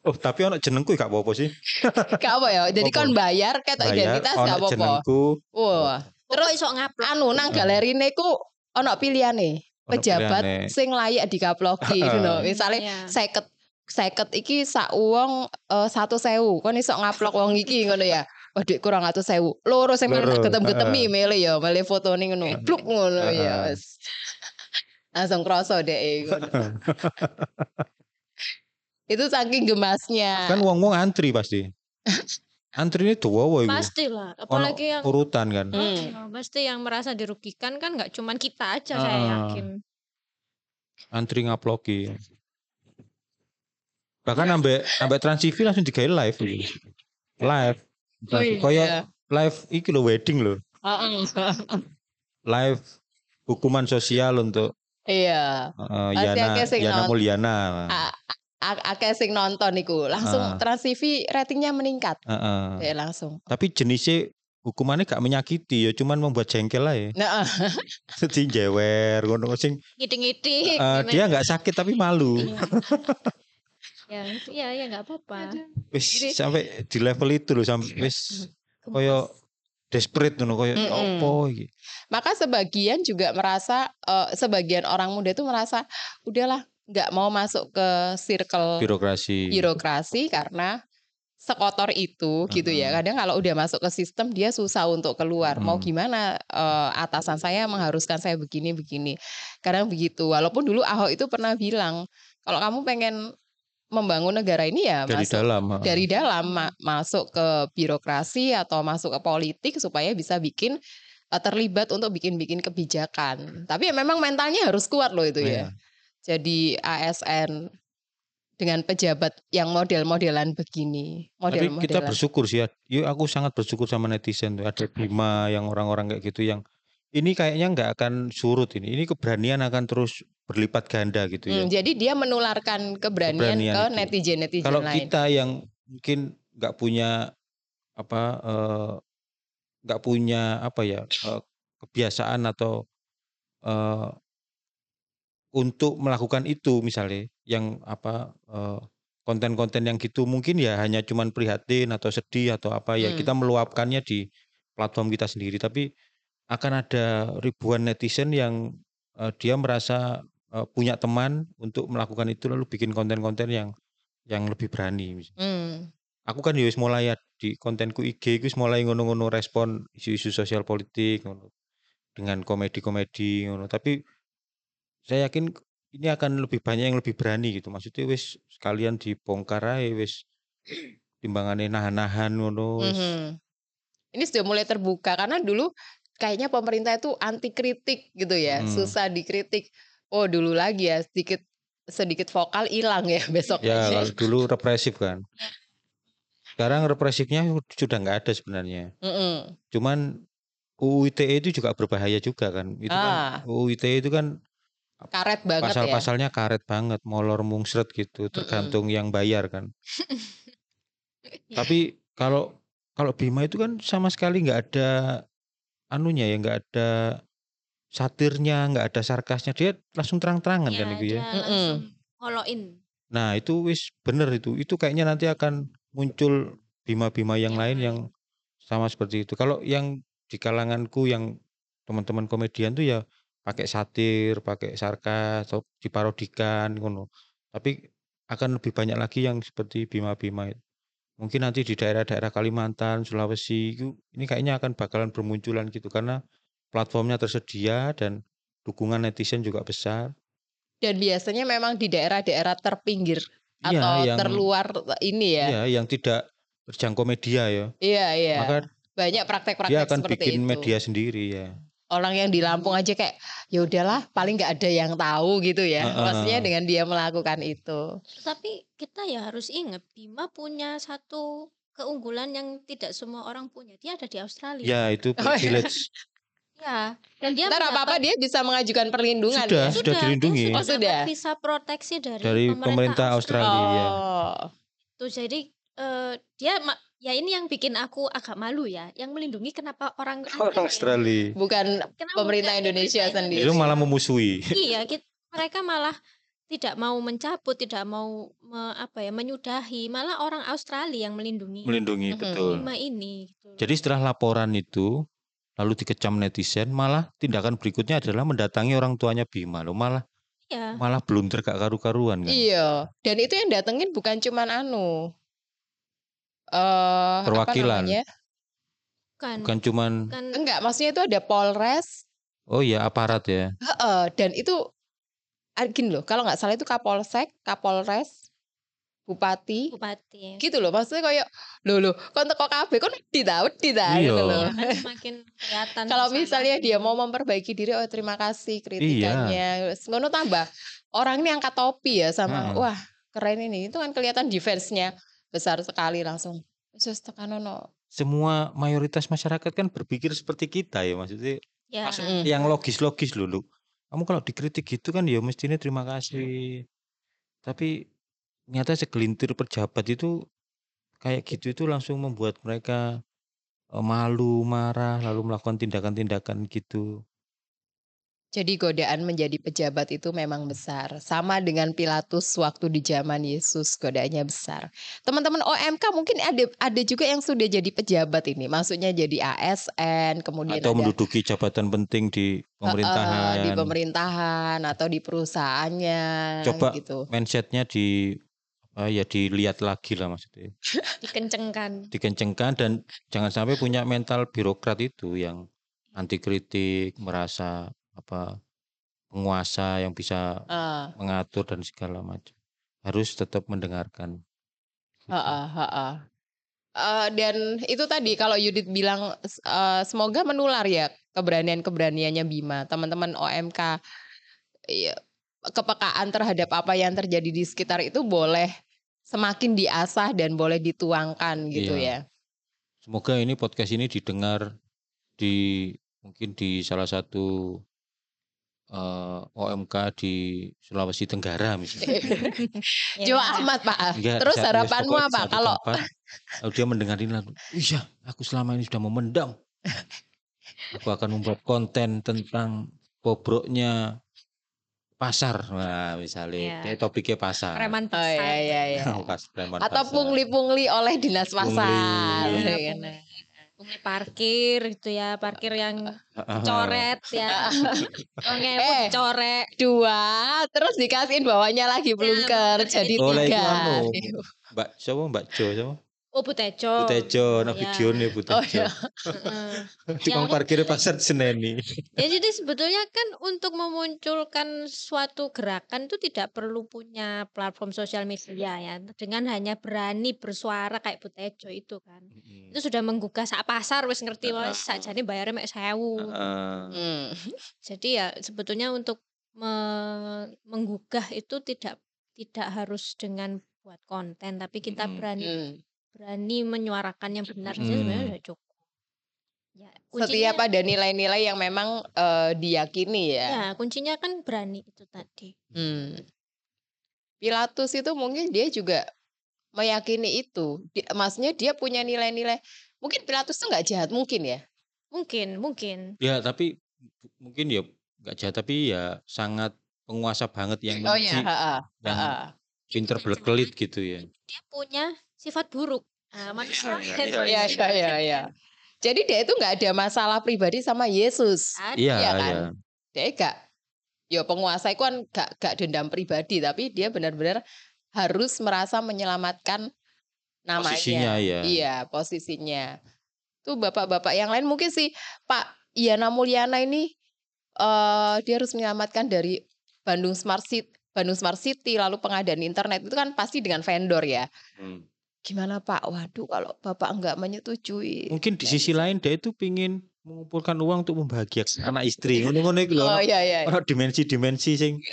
Speaker 2: Oh, tapi ono jenengku gak apa-apa sih.
Speaker 4: Gak apa ya. Jadi kon bayar ketok
Speaker 2: Bayar,
Speaker 4: identitas gak apa-apa.
Speaker 2: jenengku,
Speaker 4: Wah.
Speaker 3: Terus iso ngupload.
Speaker 4: anu nang galerine ku ono pilihane.
Speaker 2: ono
Speaker 4: Pejabat
Speaker 2: pilihannya.
Speaker 4: sing layak dikaploki ngono. Misale
Speaker 3: Iya.
Speaker 4: seket seket iki sak uang eh, satu sewu kon iso ngaplok wong iki ngono ya waduh kurang atus sewu loro sing
Speaker 2: Loro,
Speaker 4: getem getemi
Speaker 2: heeh.
Speaker 4: milih ya foto ning ngono bluk ngono ya langsung kroso deh ngono. itu saking gemasnya
Speaker 2: Kan wong-wong antri pasti. Antri ini tuwa iku.
Speaker 3: Pasti lah.
Speaker 2: Ono
Speaker 3: Apalagi yang
Speaker 2: urutan kan.
Speaker 4: Hmm.
Speaker 3: Oh, pasti yang merasa dirugikan kan nggak cuman kita aja saya
Speaker 2: Ah.
Speaker 3: yakin.
Speaker 2: Antri ngaploki. Bahkan ambek ambek Trans TV langsung digawe live. Live. Kayak
Speaker 4: iya.
Speaker 2: live iki lho wedding lho.
Speaker 4: Heeh.
Speaker 2: Live hukuman sosial untuk
Speaker 4: iya
Speaker 2: uh, Yana Yana. Mulyana.
Speaker 4: Akeh sing nonton iku langsung
Speaker 2: Ah.
Speaker 4: Trans TV ratingnya meningkat
Speaker 2: Heeh.
Speaker 4: ya langsung
Speaker 2: Tapi jenisnya hukumannya gak menyakiti ya, cuman membuat jengkel lah ya.
Speaker 4: nah
Speaker 2: Jadi jewer ngono sing
Speaker 3: Ngiting-ngiting.
Speaker 2: eh,
Speaker 3: gini.
Speaker 2: dia nggak sakit tapi malu.
Speaker 3: ya, ya, ya nggak apa-apa.
Speaker 2: Wis
Speaker 4: Jadi-
Speaker 2: sampai di level itu loh sampai wis koyo desperate ngono koyo ya
Speaker 4: Mm-mm.
Speaker 2: apa iki.
Speaker 4: Maka sebagian juga merasa eh, sebagian orang muda itu merasa udahlah nggak mau masuk ke circle
Speaker 2: Birokrasi.
Speaker 4: birokrasi karena sekotor itu gitu ya.
Speaker 2: Mm-mm.
Speaker 4: Kadang kalau udah masuk ke sistem dia susah untuk keluar. Mau
Speaker 2: Mm.
Speaker 4: gimana eh, atasan saya mengharuskan saya begini begini. Kadang begitu. Walaupun dulu Ahok itu pernah bilang kalau kamu pengen membangun negara ini ya
Speaker 2: dari
Speaker 4: masuk
Speaker 2: dalam.
Speaker 4: dari dalam ma- masuk ke birokrasi atau masuk ke politik supaya bisa bikin eh, terlibat untuk bikin-bikin kebijakan. Tapi ya memang mentalnya harus kuat loh itu ya.
Speaker 2: Iya.
Speaker 4: Jadi ASN dengan pejabat yang model-modelan begini,
Speaker 2: Tapi kita bersyukur sih ya. Yuk aku sangat bersyukur sama netizen tuh. Ada Bima yang orang-orang kayak gitu yang ini kayaknya nggak akan surut ini. Ini keberanian akan terus berlipat ganda gitu ya.
Speaker 4: Hmm, jadi dia menularkan keberanian,
Speaker 2: Keberanian
Speaker 4: ke netizen-netizen
Speaker 2: Kalau
Speaker 4: lain.
Speaker 2: kita yang mungkin nggak punya apa eh, nggak punya apa ya eh, kebiasaan atau eh, untuk melakukan itu misalnya yang apa eh, konten-konten yang gitu mungkin ya hanya cuman prihatin atau sedih atau apa ya
Speaker 4: Hmm.
Speaker 2: kita meluapkannya di platform kita sendiri. Tapi akan ada ribuan netizen yang eh, dia merasa eh, punya teman untuk melakukan itu lalu bikin konten-konten yang yang lebih berani
Speaker 4: Hmm,
Speaker 2: aku kan ya mulai ya di kontenku IG wis mulai ngono-ngono respon isu-isu sosial politik ngono dengan komedi-komedi ngono. Tapi saya yakin ini akan lebih banyak yang lebih berani gitu maksudnya wis sekalian dibongkar aja wis timbangannya nahan-nahan ngono wis
Speaker 4: mhm. Ini sudah mulai terbuka karena dulu kayaknya pemerintah itu anti kritik gitu ya,
Speaker 2: Hmm.
Speaker 4: susah dikritik. Oh dulu lagi ya sedikit sedikit vokal hilang ya besok.
Speaker 2: ya kalau dulu represif kan sekarang represifnya sudah nggak ada sebenarnya
Speaker 4: Mm-mm.
Speaker 2: cuman UU ITE itu juga berbahaya juga kan itu
Speaker 4: Ah.
Speaker 2: kan UU ITE itu kan
Speaker 4: Karet banget ya.
Speaker 2: pasal-pasalnya karet banget, molor mungsret gitu, tergantung yang bayar kan.
Speaker 3: Iya.
Speaker 2: Tapi kalau kalau Bima itu kan sama sekali nggak ada anunya ya, nggak ada satirnya, nggak ada sarkasnya, dia langsung terang-terangan kan
Speaker 3: Ya,
Speaker 2: itu ya.
Speaker 3: dia langsung ngoloin.
Speaker 2: Nah itu wis bener itu, itu kayaknya nanti akan muncul Bima-Bima yang lain
Speaker 3: lain.
Speaker 2: yang sama seperti itu. Kalau yang di kalanganku yang teman-teman komedian tuh ya pakai satir, pakai sarkas, atau diparodikan ngono. Tapi akan lebih banyak lagi yang seperti Bima-Bima itu. Mungkin nanti di daerah-daerah Kalimantan, Sulawesi itu ini kayaknya akan bakalan bermunculan gitu karena platformnya tersedia dan dukungan netizen juga besar.
Speaker 4: Dan biasanya memang di daerah-daerah terpinggir
Speaker 2: Iya,
Speaker 4: atau
Speaker 2: yang-
Speaker 4: terluar ini ya.
Speaker 2: Iya, yang tidak berjangkau media ya.
Speaker 4: Iya, iya.
Speaker 2: Maka
Speaker 4: Banyak praktek-praktek
Speaker 2: dia akan
Speaker 4: seperti
Speaker 2: bikin
Speaker 4: itu.
Speaker 2: media sendiri ya.
Speaker 4: Orang yang di Lampung aja kayak ya udahlah paling nggak ada yang tahu gitu ya.
Speaker 2: Heeh.
Speaker 4: Maksudnya dengan dia melakukan itu.
Speaker 3: Tapi kita ya harus ingat Bima punya satu keunggulan yang tidak semua orang punya. Dia ada di Australia.
Speaker 2: Ya itu
Speaker 4: Oh, iya.
Speaker 2: privilege.
Speaker 3: Ya, dan dia
Speaker 4: Ntar apa-apa
Speaker 3: mendapat-
Speaker 4: dia bisa mengajukan perlindungan
Speaker 2: Sudah,
Speaker 4: ya.
Speaker 2: sudah dilindungi.
Speaker 3: sudah
Speaker 4: Oh, sudah.
Speaker 3: visa proteksi dari,
Speaker 2: Dari pemerintah Australia. ya.
Speaker 4: Oh.
Speaker 3: Tuh jadi eh, dia ya ini yang bikin aku agak malu ya. Yang melindungi kenapa orang
Speaker 2: Orang
Speaker 3: asing?
Speaker 2: Australia.
Speaker 4: Bukan
Speaker 3: Kenapa
Speaker 4: pemerintah
Speaker 3: bukan
Speaker 4: Indonesia sendiri.
Speaker 2: Itu malah memusuhi.
Speaker 3: Iya, kit- mereka malah tidak mau mencabut, tidak mau me- apa ya menyudahi, malah orang Australia yang melindungi
Speaker 2: melindungi
Speaker 4: Mhm.
Speaker 2: betul.
Speaker 3: Bima ini. gitu.
Speaker 2: Jadi setelah laporan itu lalu dikecam netizen, malah tindakan berikutnya adalah mendatangi orang tuanya Bima loh, malah
Speaker 3: ya,
Speaker 2: malah blunder gak karu-karuan kan.
Speaker 4: Iya, dan itu yang datengin bukan cuman anu. Eh, apa
Speaker 2: Perwakilan.
Speaker 4: namanya?
Speaker 3: bukan,
Speaker 2: Bukan cuman
Speaker 3: bukan
Speaker 4: Enggak, maksudnya itu ada Polres,
Speaker 2: oh ya aparat ya.
Speaker 4: heeh, dan itu gini loh, kalau nggak salah itu Kapolsek, Kapolres, Bupati,
Speaker 3: bupati. ya.
Speaker 4: gitu loh. Maksudnya kayak loh loh, kon teko kabeh kon ta, wedi ta
Speaker 2: Iya.
Speaker 4: gitu loh.
Speaker 3: Kan semakin kelihatan.
Speaker 4: Kalau misalnya dia mau memperbaiki diri, oh terima kasih
Speaker 2: Iya.
Speaker 4: kritikannya. Wes, Ngono tambah. Orang ini angkat topi ya sama,
Speaker 2: Mm-mm.
Speaker 4: wah keren ini. Itu kan kelihatan defense-nya besar sekali langsung. Terus tekanono.
Speaker 2: Semua mayoritas masyarakat kan berpikir seperti kita ya maksudnya
Speaker 3: ya,
Speaker 2: Maksud-
Speaker 4: Mm.
Speaker 2: yang logis-logis dulu. Kamu kalau dikritik gitu kan ya mestinya terima kasih. Tapi ternyata segelintir pejabat itu kayak gitu itu langsung membuat mereka eh, malu, marah, lalu melakukan tindakan-tindakan gitu.
Speaker 4: Jadi godaan menjadi pejabat itu memang besar. Sama dengan Pilatus waktu di zaman Yesus godaannya besar. Teman-teman OMK mungkin ada ada juga yang sudah jadi pejabat ini. Maksudnya jadi ASN, kemudian
Speaker 2: Atau
Speaker 4: ada
Speaker 2: menduduki jabatan penting di pemerintahan.
Speaker 4: di pemerintahan atau di perusahaannya
Speaker 2: Coba
Speaker 4: gitu.
Speaker 2: Mindsetnya di eh, ya dilihat lagi lah maksudnya.
Speaker 3: dikencengkan.
Speaker 2: Dikencengkan dan jangan sampai punya mental birokrat itu yang anti kritik, merasa apa penguasa yang bisa
Speaker 4: Ah,
Speaker 2: mengatur dan segala macam. Harus tetap mendengarkan. Gitu.
Speaker 4: heeh, heeh. Eh, dan itu tadi kalau Yudit bilang s- eh, semoga menular ya keberanian-keberaniannya Bima, teman-teman OMK iya, kepekaan terhadap apa yang terjadi di sekitar itu boleh semakin diasah dan boleh dituangkan gitu
Speaker 2: Iya.
Speaker 4: ya.
Speaker 2: Semoga ini podcast ini didengar di mungkin di salah satu eh, OMK di Sulawesi Tenggara misalnya.
Speaker 3: Ya,
Speaker 4: Jawa amat Pak.
Speaker 2: Enggak,
Speaker 4: Terus
Speaker 2: satu-
Speaker 4: harapanmu
Speaker 2: pokoknya
Speaker 4: apa?
Speaker 2: satu
Speaker 4: Kalau
Speaker 2: tempat, lalu dia mendengar ini lalu, iya aku selama ini sudah memendam. Aku akan membuat konten tentang bobroknya pasar. Nah, misalnya,
Speaker 3: Iya.
Speaker 2: kayak topiknya pasar.
Speaker 3: Preman
Speaker 4: Oh
Speaker 3: pasar.
Speaker 4: iya iya iya.
Speaker 2: Pas preman
Speaker 4: Atau
Speaker 2: pasar.
Speaker 4: pungli-pungli oleh dinas
Speaker 2: Pungli.
Speaker 4: pasar.
Speaker 3: Iya,
Speaker 4: ya kan?
Speaker 3: Pungli parkir gitu ya, parkir yang coret ya. Ongewu
Speaker 4: Eh.
Speaker 3: dicorek.
Speaker 4: Dua, terus dikasihin bawahnya lagi belungker
Speaker 3: belungker
Speaker 4: jadi
Speaker 3: jadi
Speaker 2: Oleh
Speaker 4: tiga.
Speaker 2: anu.
Speaker 4: Aduh.
Speaker 2: Mbak siapa Mbak Jo siapa?
Speaker 3: Oh Butejo.
Speaker 2: Butejo, nah
Speaker 3: Iya.
Speaker 2: videonya
Speaker 4: Oh
Speaker 2: Butejo.
Speaker 4: iya.
Speaker 3: Heeh.
Speaker 2: Tukang parkir pasar Seneni.
Speaker 3: Ya jadi sebetulnya kan untuk memunculkan suatu gerakan itu tidak perlu punya platform sosial media ya. Dengan hanya berani bersuara kayak Butejo itu kan. Itu sudah menggugah sak pasar wis ngerti
Speaker 2: Heeh.
Speaker 3: wis sakjane bayarnya mek 1000.
Speaker 2: Heeh.
Speaker 4: Hmm.
Speaker 3: Jadi ya sebetulnya untuk me- menggugah itu tidak tidak harus dengan buat konten tapi kita berani
Speaker 4: Hmm.
Speaker 3: Berani menyuarakan yang benar saja
Speaker 2: Mm.
Speaker 3: sebenarnya sudah cukup. Ya,
Speaker 4: Setiap
Speaker 3: kuncinya
Speaker 4: ada nilai-nilai yang memang eh, diyakini ya.
Speaker 3: ya kuncinya kan berani itu tadi.
Speaker 4: Hmm. Pilatus itu mungkin dia juga meyakini itu. Di- maksudnya dia punya nilai-nilai. Mungkin Pilatus tuh nggak jahat mungkin ya.
Speaker 3: Mungkin, mungkin.
Speaker 2: Ya tapi mungkin ya nggak jahat tapi ya sangat penguasa banget yang
Speaker 4: Oh
Speaker 2: benci,
Speaker 4: iya. ha-ha,
Speaker 2: yang
Speaker 4: ha-ha.
Speaker 2: pinter berkelit gitu ya.
Speaker 3: Dia punya sifat buruk. Nah, manusia
Speaker 2: Iya,
Speaker 3: kan
Speaker 2: iya,
Speaker 4: Iya iya iya. iya. Jadi dia itu nggak ada masalah pribadi sama Yesus.
Speaker 2: Iya,
Speaker 4: Iya kan?
Speaker 2: iya.
Speaker 4: Dia gak ya penguasa itu kan gak, gak dendam pribadi tapi dia benar-benar harus merasa menyelamatkan namanya.
Speaker 2: Posisinya ya.
Speaker 4: Iya, posisinya. Tuh bapak-bapak yang lain mungkin sih Pak Yana Mulyana ini eh dia harus menyelamatkan dari Bandung Smart City, Bandung Smart City lalu pengadaan internet itu kan pasti dengan vendor ya.
Speaker 2: Hmm.
Speaker 4: Gimana Pak? Waduh kalau Bapak enggak menyetujui.
Speaker 2: Mungkin di sisi lain dia itu pingin mengumpulkan uang untuk membahagiakan anak istri. Ngono-ngono iku lho.
Speaker 4: Oh iya iya.
Speaker 2: Ono dimensi-dimensi sing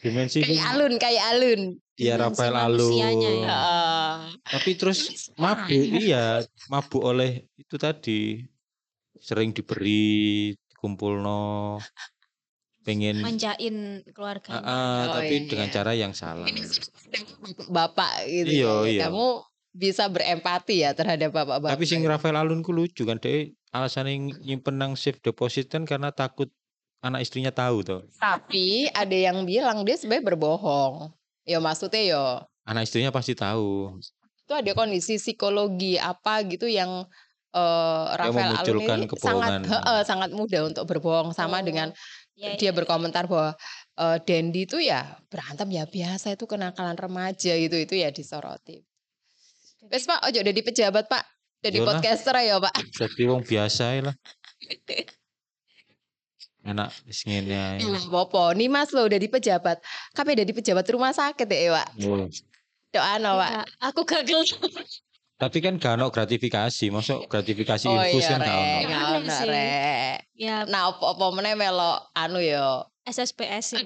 Speaker 2: dimensi
Speaker 4: Kayak alun, kayak alun.
Speaker 2: ya
Speaker 3: Dimensi
Speaker 2: Rafael Alun.
Speaker 3: ya.
Speaker 2: Tapi terus mabuk, iya, mabuk oleh itu tadi sering diberi, dikumpulno, pengen
Speaker 3: Manjain keluarganya.
Speaker 2: Ah, ah,
Speaker 4: Oh,
Speaker 2: tapi
Speaker 4: iya.
Speaker 2: dengan cara yang salah.
Speaker 4: bapak gitu.
Speaker 2: Iya,
Speaker 4: ya.
Speaker 2: iya.
Speaker 4: Kamu bisa berempati ya terhadap bapak-bapak.
Speaker 2: Tapi sing Rafael Alun ku lucu kan dia alasan nyimpen nang safe deposit kan karena takut anak istrinya tahu toh.
Speaker 4: Tapi ada yang bilang dia sebenarnya berbohong. Ya maksudnya yo
Speaker 2: Anak istrinya pasti tahu.
Speaker 4: itu ada kondisi psikologi apa gitu yang eh Rafael Alun
Speaker 2: memunculkan
Speaker 4: ini
Speaker 2: kebohongan.
Speaker 4: sangat heeh, sangat mudah untuk berbohong sama
Speaker 3: Oh,
Speaker 4: dengan
Speaker 3: Ya,
Speaker 4: dia
Speaker 3: ya,
Speaker 4: berkomentar bahwa eh Dendi itu ya berantem ya biasa itu kenakalan remaja gitu itu ya disoroti. Wes Pak, ojo jadi pejabat Pak. Jadi
Speaker 2: Yolah.
Speaker 4: podcaster ya Pak.
Speaker 2: Jadi wong biasa lah. Enak wis ngene ae.
Speaker 4: Apa-apa. Nih Mas lo udah di pejabat. Kape udah di pejabat rumah sakit ya Pak.
Speaker 2: Oh.
Speaker 4: Doa no Pak.
Speaker 3: ya, aku gagal.
Speaker 2: Tapi kan gak ono gratifikasi, masuk gratifikasi
Speaker 4: Oh
Speaker 2: infus
Speaker 4: iya
Speaker 2: kan gak ono.
Speaker 4: nggak
Speaker 3: Aneh
Speaker 4: ono rek.
Speaker 3: ya
Speaker 4: Nah apa-apa meneh melo anu yo.
Speaker 3: SSPS. sih.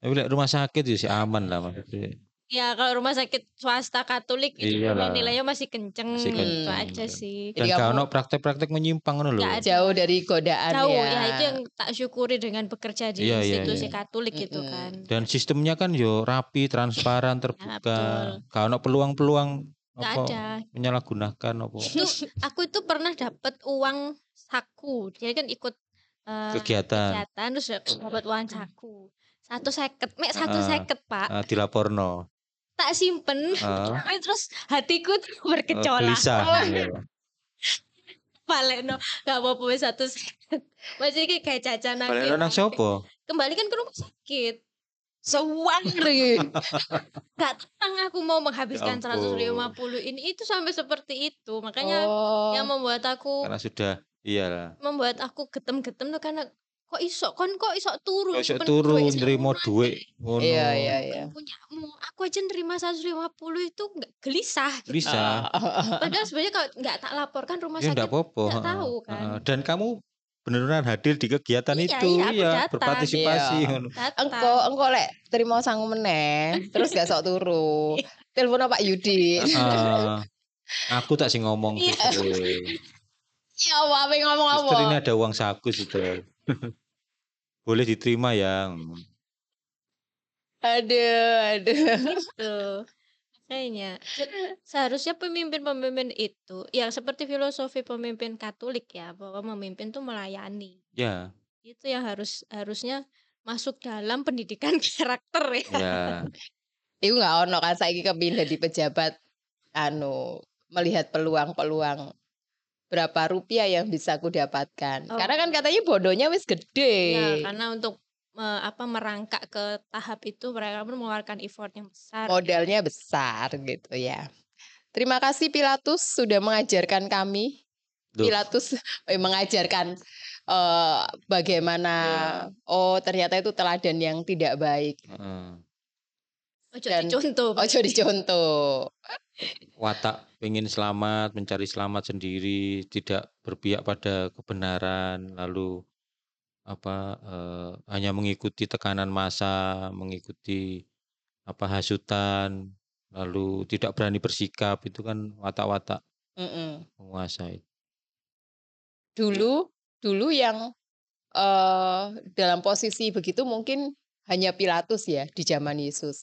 Speaker 2: Tapi lek rumah sakit ya sih aman lah maksudnya.
Speaker 3: Ya kalau rumah sakit swasta Katolik itu
Speaker 2: Iyalah.
Speaker 3: nilainya masih kenceng.
Speaker 2: Masih
Speaker 3: Itu
Speaker 4: kenceng.
Speaker 3: aja sih.
Speaker 2: Dan gak ono praktek-praktek menyimpang.
Speaker 3: Nggak ada.
Speaker 4: Jauh dari godaan
Speaker 3: Jauh
Speaker 4: ya.
Speaker 3: ya itu yang tak syukuri dengan bekerja di
Speaker 2: Iya, iya,
Speaker 3: institusi
Speaker 2: iya.
Speaker 3: Katolik gitu
Speaker 4: Mm-mm.
Speaker 3: kan.
Speaker 2: Dan sistemnya kan yo rapi, transparan, terbuka.
Speaker 3: betul.
Speaker 2: Gak ono peluang-peluang
Speaker 3: Nggak
Speaker 2: apa
Speaker 3: ada.
Speaker 2: menyalahgunakan apa
Speaker 3: Itu aku itu pernah dapat uang saku. Jadi kan ikut eh,
Speaker 2: kegiatan
Speaker 3: kegiatan terus dapat uang saku. Satu seket, mek satu
Speaker 2: Ah.
Speaker 3: seket pak.
Speaker 2: uh, dilaporno.
Speaker 3: Tak simpen.
Speaker 2: Uh,
Speaker 3: Tapi terus hatiku tuh berkecolak.
Speaker 2: gelisah.
Speaker 3: Oh,
Speaker 2: Iya.
Speaker 3: Balik no, gak apa-apa wis satu. Masih iki kayak jajanan.
Speaker 2: Balik
Speaker 3: gitu.
Speaker 2: nang sapa?
Speaker 3: Kembalikan ke rumah sakit.
Speaker 4: Sewang nih.
Speaker 3: Gak tenang aku mau menghabiskan
Speaker 2: Ya ampun.
Speaker 3: 150 ini itu sampai seperti itu. Makanya
Speaker 4: Oh.
Speaker 3: yang membuat aku
Speaker 2: Karena sudah iyalah.
Speaker 3: membuat aku getem-getem tuh karena kok iso kon kok iso turu
Speaker 2: Kok iso turu
Speaker 3: sama
Speaker 2: duit ngono.
Speaker 4: Iya iya iya.
Speaker 3: punyamu aku aja nerima 150 itu nggak gelisah gitu.
Speaker 2: Bisa.
Speaker 3: padahal sebenarnya kalau nggak tak laporkan rumah
Speaker 2: Ya
Speaker 3: sakit
Speaker 2: enggak apa-apa.
Speaker 3: nggak tahu kan.
Speaker 2: heeh. Dan kamu beneran hadir di kegiatan
Speaker 3: Iya,
Speaker 2: itu
Speaker 3: iya,
Speaker 2: ya,
Speaker 3: datang.
Speaker 2: berpartisipasi
Speaker 4: Iya. Engko engko lek terima sangu meneh, terus gak sok turu. Telepon Pak Yudi.
Speaker 2: Heeh. aku tak sih ngomong
Speaker 3: Iya.
Speaker 2: suster.
Speaker 4: Ya apa apa ngomong apa?
Speaker 2: Ini ada uang saku suster. Boleh diterima ya.
Speaker 4: Aduh, aduh.
Speaker 3: gitu kayaknya seharusnya pemimpin-pemimpin itu yang seperti filosofi pemimpin Katolik ya bahwa memimpin tuh melayani
Speaker 2: Ya,
Speaker 3: itu yang harus harusnya masuk dalam pendidikan karakter ya
Speaker 2: ya.
Speaker 4: Iku gak ono kan saiki kepindah di pejabat anu melihat peluang-peluang berapa rupiah yang bisa aku dapatkan.
Speaker 3: Oh.
Speaker 4: Karena kan katanya bodohnya wis gede.
Speaker 3: Ya, karena untuk me- apa merangkak ke tahap itu mereka pun mengeluarkan effort yang besar.
Speaker 4: Modalnya besar gitu ya. Terima kasih Pilatus sudah mengajarkan kami.
Speaker 2: Duh.
Speaker 4: Pilatus eh, mengajarkan eh, bagaimana oh ternyata itu teladan yang tidak baik.
Speaker 2: Heeh.
Speaker 3: Ojo
Speaker 4: dan-
Speaker 3: dicontoh.
Speaker 4: Ojo dicontoh.
Speaker 2: watak pengen selamat, mencari selamat sendiri, tidak berpihak pada kebenaran, lalu apa eh, hanya mengikuti tekanan massa, mengikuti apa hasutan, lalu tidak berani bersikap itu kan watak-watak
Speaker 4: Mm-mm.
Speaker 2: penguasa itu.
Speaker 4: Dulu dulu yang eh dalam posisi begitu mungkin hanya Pilatus ya di zaman Yesus.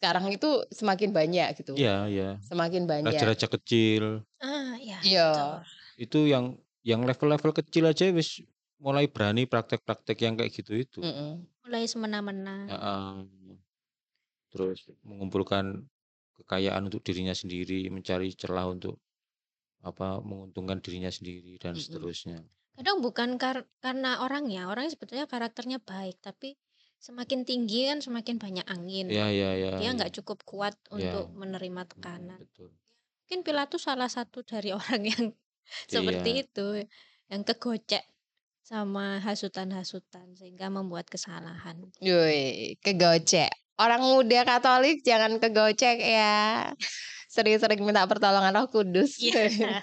Speaker 4: Sekarang itu semakin banyak gitu.
Speaker 2: Iya, iya.
Speaker 4: Semakin banyak.
Speaker 2: Raja-raja kecil
Speaker 3: Ah, ya.
Speaker 4: Iya.
Speaker 3: betul.
Speaker 2: itu yang yang level-level kecil aja wis mulai berani praktek-praktek yang kayak gitu itu.
Speaker 4: Mm-mm.
Speaker 3: Mulai semena-mena.
Speaker 2: Ya, em, terus mengumpulkan kekayaan untuk dirinya sendiri, mencari celah untuk apa menguntungkan dirinya sendiri dan
Speaker 4: Mm-mm.
Speaker 2: seterusnya.
Speaker 3: Kadang bukan kar- karena orangnya, orangnya sebetulnya karakternya baik, tapi semakin tinggi kan semakin banyak angin.
Speaker 2: Ya ya ya.
Speaker 3: Dia
Speaker 2: ya.
Speaker 3: nggak cukup kuat
Speaker 2: Ya.
Speaker 3: untuk menerima
Speaker 2: Mm,
Speaker 3: tekanan.
Speaker 2: Betul.
Speaker 3: Mungkin Pilatus salah satu dari orang yang seperti
Speaker 2: Iya.
Speaker 3: itu, yang kegocek sama hasutan-hasutan sehingga membuat kesalahan.
Speaker 4: Yoi, kegocek. Orang muda Katolik jangan kegocek ya. Sering-sering minta pertolongan Roh Kudus.
Speaker 3: Iya.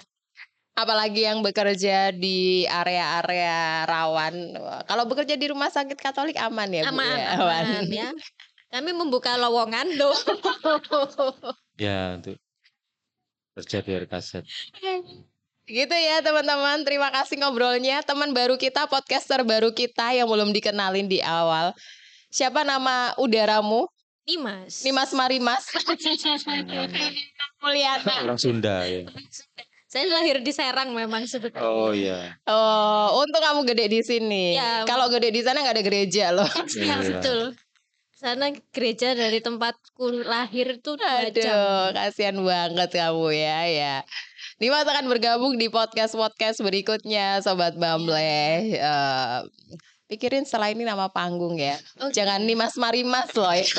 Speaker 4: Apalagi yang bekerja di area-area rawan. Kalau bekerja di rumah sakit Katolik aman ya, Bu
Speaker 3: aman,
Speaker 4: ya.
Speaker 3: aman ya. Kami membuka lowongan loh.
Speaker 2: Ya untuk kerja biar kaset.
Speaker 4: Gitu ya teman-teman, terima kasih ngobrolnya. Teman baru kita, podcaster baru kita yang belum dikenalin di awal. Siapa nama udaramu?
Speaker 3: Nimas.
Speaker 4: Nimas Marimas. Mulyana.
Speaker 2: Orang Sunda ya.
Speaker 3: Saya lahir di Serang memang sebetulnya.
Speaker 2: Oh iya.
Speaker 4: Oh, untung kamu gede di sini.
Speaker 3: Ya.
Speaker 4: Kalau gede di sana nggak ada gereja loh.
Speaker 3: Ya,
Speaker 2: Iya.
Speaker 3: betul. Sana gereja dari tempatku lahir itu dua jam.
Speaker 4: Aduh, kasihan banget kamu ya, ya. Dimas akan bergabung di podcast-podcast berikutnya, Sobat Bamble. Eh, pikirin setelah ini nama panggung ya.
Speaker 3: Oke.
Speaker 4: Jangan Nimas Marimas loh ya.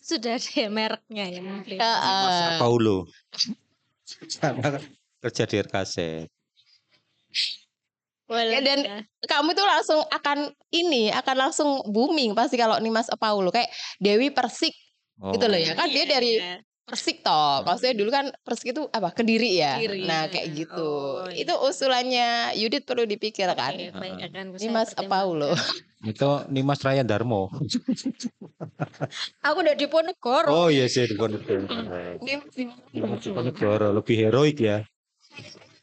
Speaker 3: Sudah ada mereknya ya mungkin.
Speaker 4: Heeh.
Speaker 2: Mas Paulo. Kerja di RKZ.
Speaker 3: Boleh.
Speaker 4: Ya, dan-
Speaker 3: ya.
Speaker 4: Kamu tuh langsung akan ini, akan langsung booming pasti kalau Nimas Paulo kayak Dewi Persik
Speaker 2: Oh.
Speaker 4: gitu loh ya. Kan dia dari
Speaker 3: Iya.
Speaker 4: Persik toh. Kalau saya dulu kan Persik itu apa? Kediri ya.
Speaker 3: Kediri.
Speaker 4: Nah, kayak gitu.
Speaker 3: Oh, iya.
Speaker 4: Itu usulannya Yudit perlu dipikirkan.
Speaker 3: Oke, baik, akan saya
Speaker 4: Nimas
Speaker 3: pertimbangkan.
Speaker 4: Paulo.
Speaker 2: Itu Nimas Raya Darmo.
Speaker 3: Aku udah di Ponegoro.
Speaker 2: Oh iya sih di Ponegoro. Ponegoro lebih heroik ya.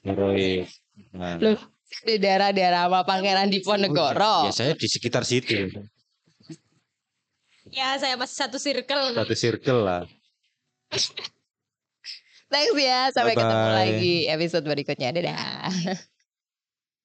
Speaker 2: Heroik. Nah,
Speaker 4: Loh, di daerah-daerah sama Pangeran Diponegoro.
Speaker 2: ya saya di sekitar situ.
Speaker 3: Ya, saya masih satu circle.
Speaker 2: Satu circle lah.
Speaker 4: Thanks ya, sampai ketemu
Speaker 2: Bye-bye.
Speaker 4: lagi episode berikutnya. Dadah.